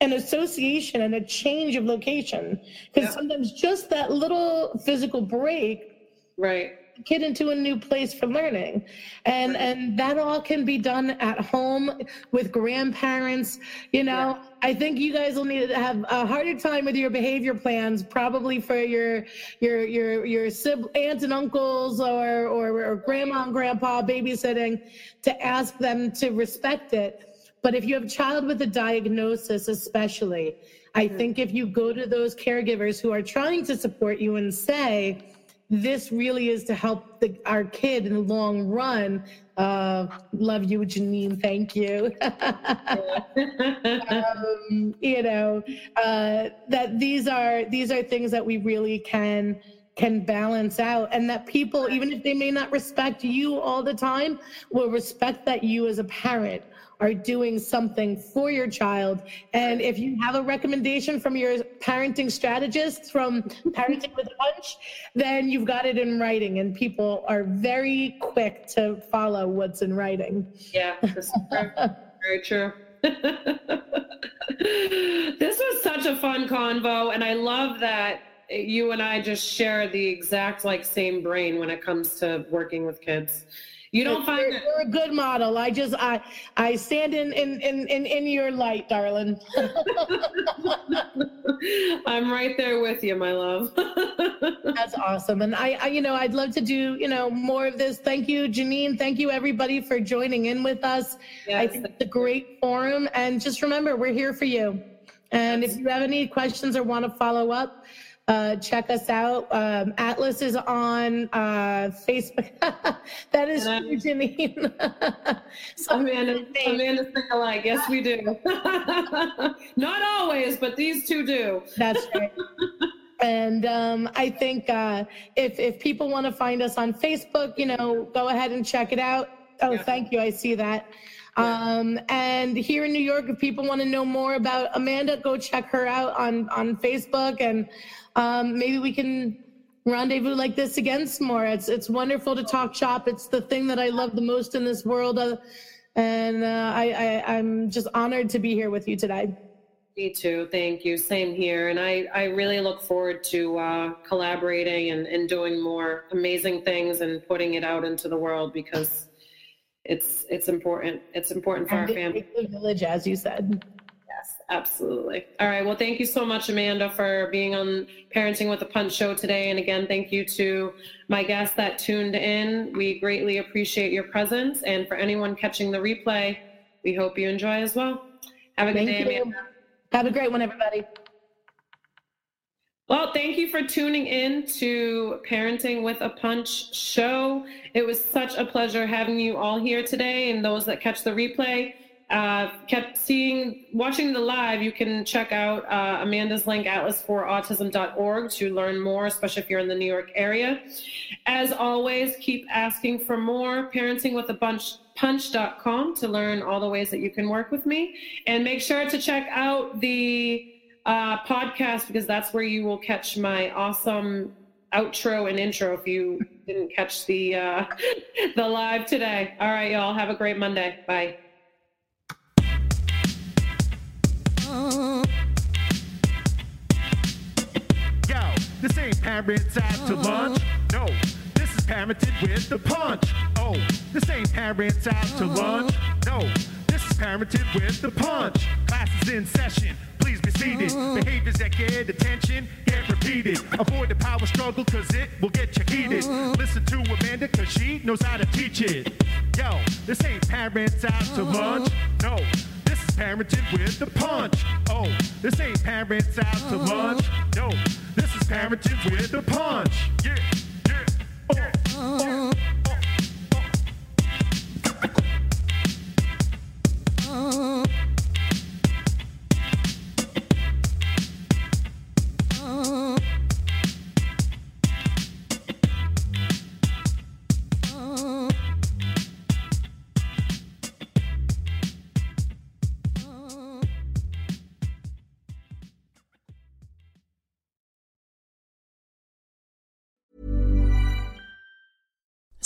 an association and a change of location because yeah. sometimes just that little physical break right get into a new place for learning and right. and that all can be done at home with grandparents you know yeah. i think you guys will need to have a harder time with your behavior plans probably for your your your your sib- aunts and uncles or, or or grandma and grandpa babysitting to ask them to respect it but if you have a child with a diagnosis, especially, I mm-hmm. think if you go to those caregivers who are trying to support you and say, this really is to help the, our kid in the long run. Uh, love you, Janine. Thank you. [LAUGHS] [LAUGHS] um, you know uh, that these are these are things that we really can can balance out, and that people, even if they may not respect you all the time, will respect that you as a parent are doing something for your child. And if you have a recommendation from your parenting strategist from Parenting with a Punch, then you've got it in writing, and people are very quick to follow what's in writing. Yeah, [LAUGHS] very true. [LAUGHS] this was such a fun convo, and I love that you and I just share the exact like same brain when it comes to working with kids. You don't find you're, you're a good model. I just I I stand in in in in, in your light, darling. [LAUGHS] I'm right there with you, my love. [LAUGHS] That's awesome. And I, I, you know, I'd love to do, you know, more of this. Thank you, Janine. Thank you everybody for joining in with us. Yes. I think it's a great forum. And just remember, we're here for you. And if you have any questions or want to follow up, uh, check us out. Um, Atlas is on uh, Facebook. [LAUGHS] that is true, Janine. [LAUGHS] so Amanda, Amanda think alike. Yes, we do. [LAUGHS] Not always, but these two do. That's right. and um, I think uh, if if people want to find us on Facebook, you know, go ahead and check it out. Oh, yeah. thank you. I see that. Um, and here in New York, if people want to know more about Amanda, go check her out on on Facebook and um, maybe we can rendezvous like this again some more. It's it's wonderful to talk shop. It's the thing that I love the most in this world, uh, and uh, I, I I'm just honored to be here with you today. Me too. Thank you. Same here. And I, I really look forward to uh, collaborating and, and doing more amazing things and putting it out into the world because it's it's important. It's important for and our family. The Village, as you said. Absolutely. All right. Well, thank you so much, Amanda, for being on Parenting with a Punch show today. And again, thank you to my guests that tuned in. We greatly appreciate your presence. And for anyone catching the replay, we hope you enjoy as well. Have a good thank day, you. Amanda. Have a great one, everybody. Well, thank you for tuning in to Parenting with a Punch show. It was such a pleasure having you all here today and those that catch the replay uh, kept seeing, watching the live, you can check out uh, Amanda's link, atlasforautism.org, to learn more, especially if you're in the New York area. As always, keep asking for more. Parenting with a bunch punch.com to learn all the ways that you can work with me. And make sure to check out the uh, podcast because that's where you will catch my awesome outro and intro if you didn't catch the uh, [LAUGHS] the live today. All right, y'all. Have a great Monday. Bye. Yo, this ain't parents out to lunch. No, this is parented with the punch. Oh, this ain't parents out to lunch. No, this is parented with the punch. Class is in session. Please be seated. Behaviors that get attention get repeated. Avoid the power struggle cause it will get you heated. Listen to Amanda cause she knows how to teach it. Yo, this ain't parents out to lunch. No, parented with the punch. Oh, this ain't parents out uh-huh. to lunch. No, this is parenting with a punch. Yeah, yeah, yeah.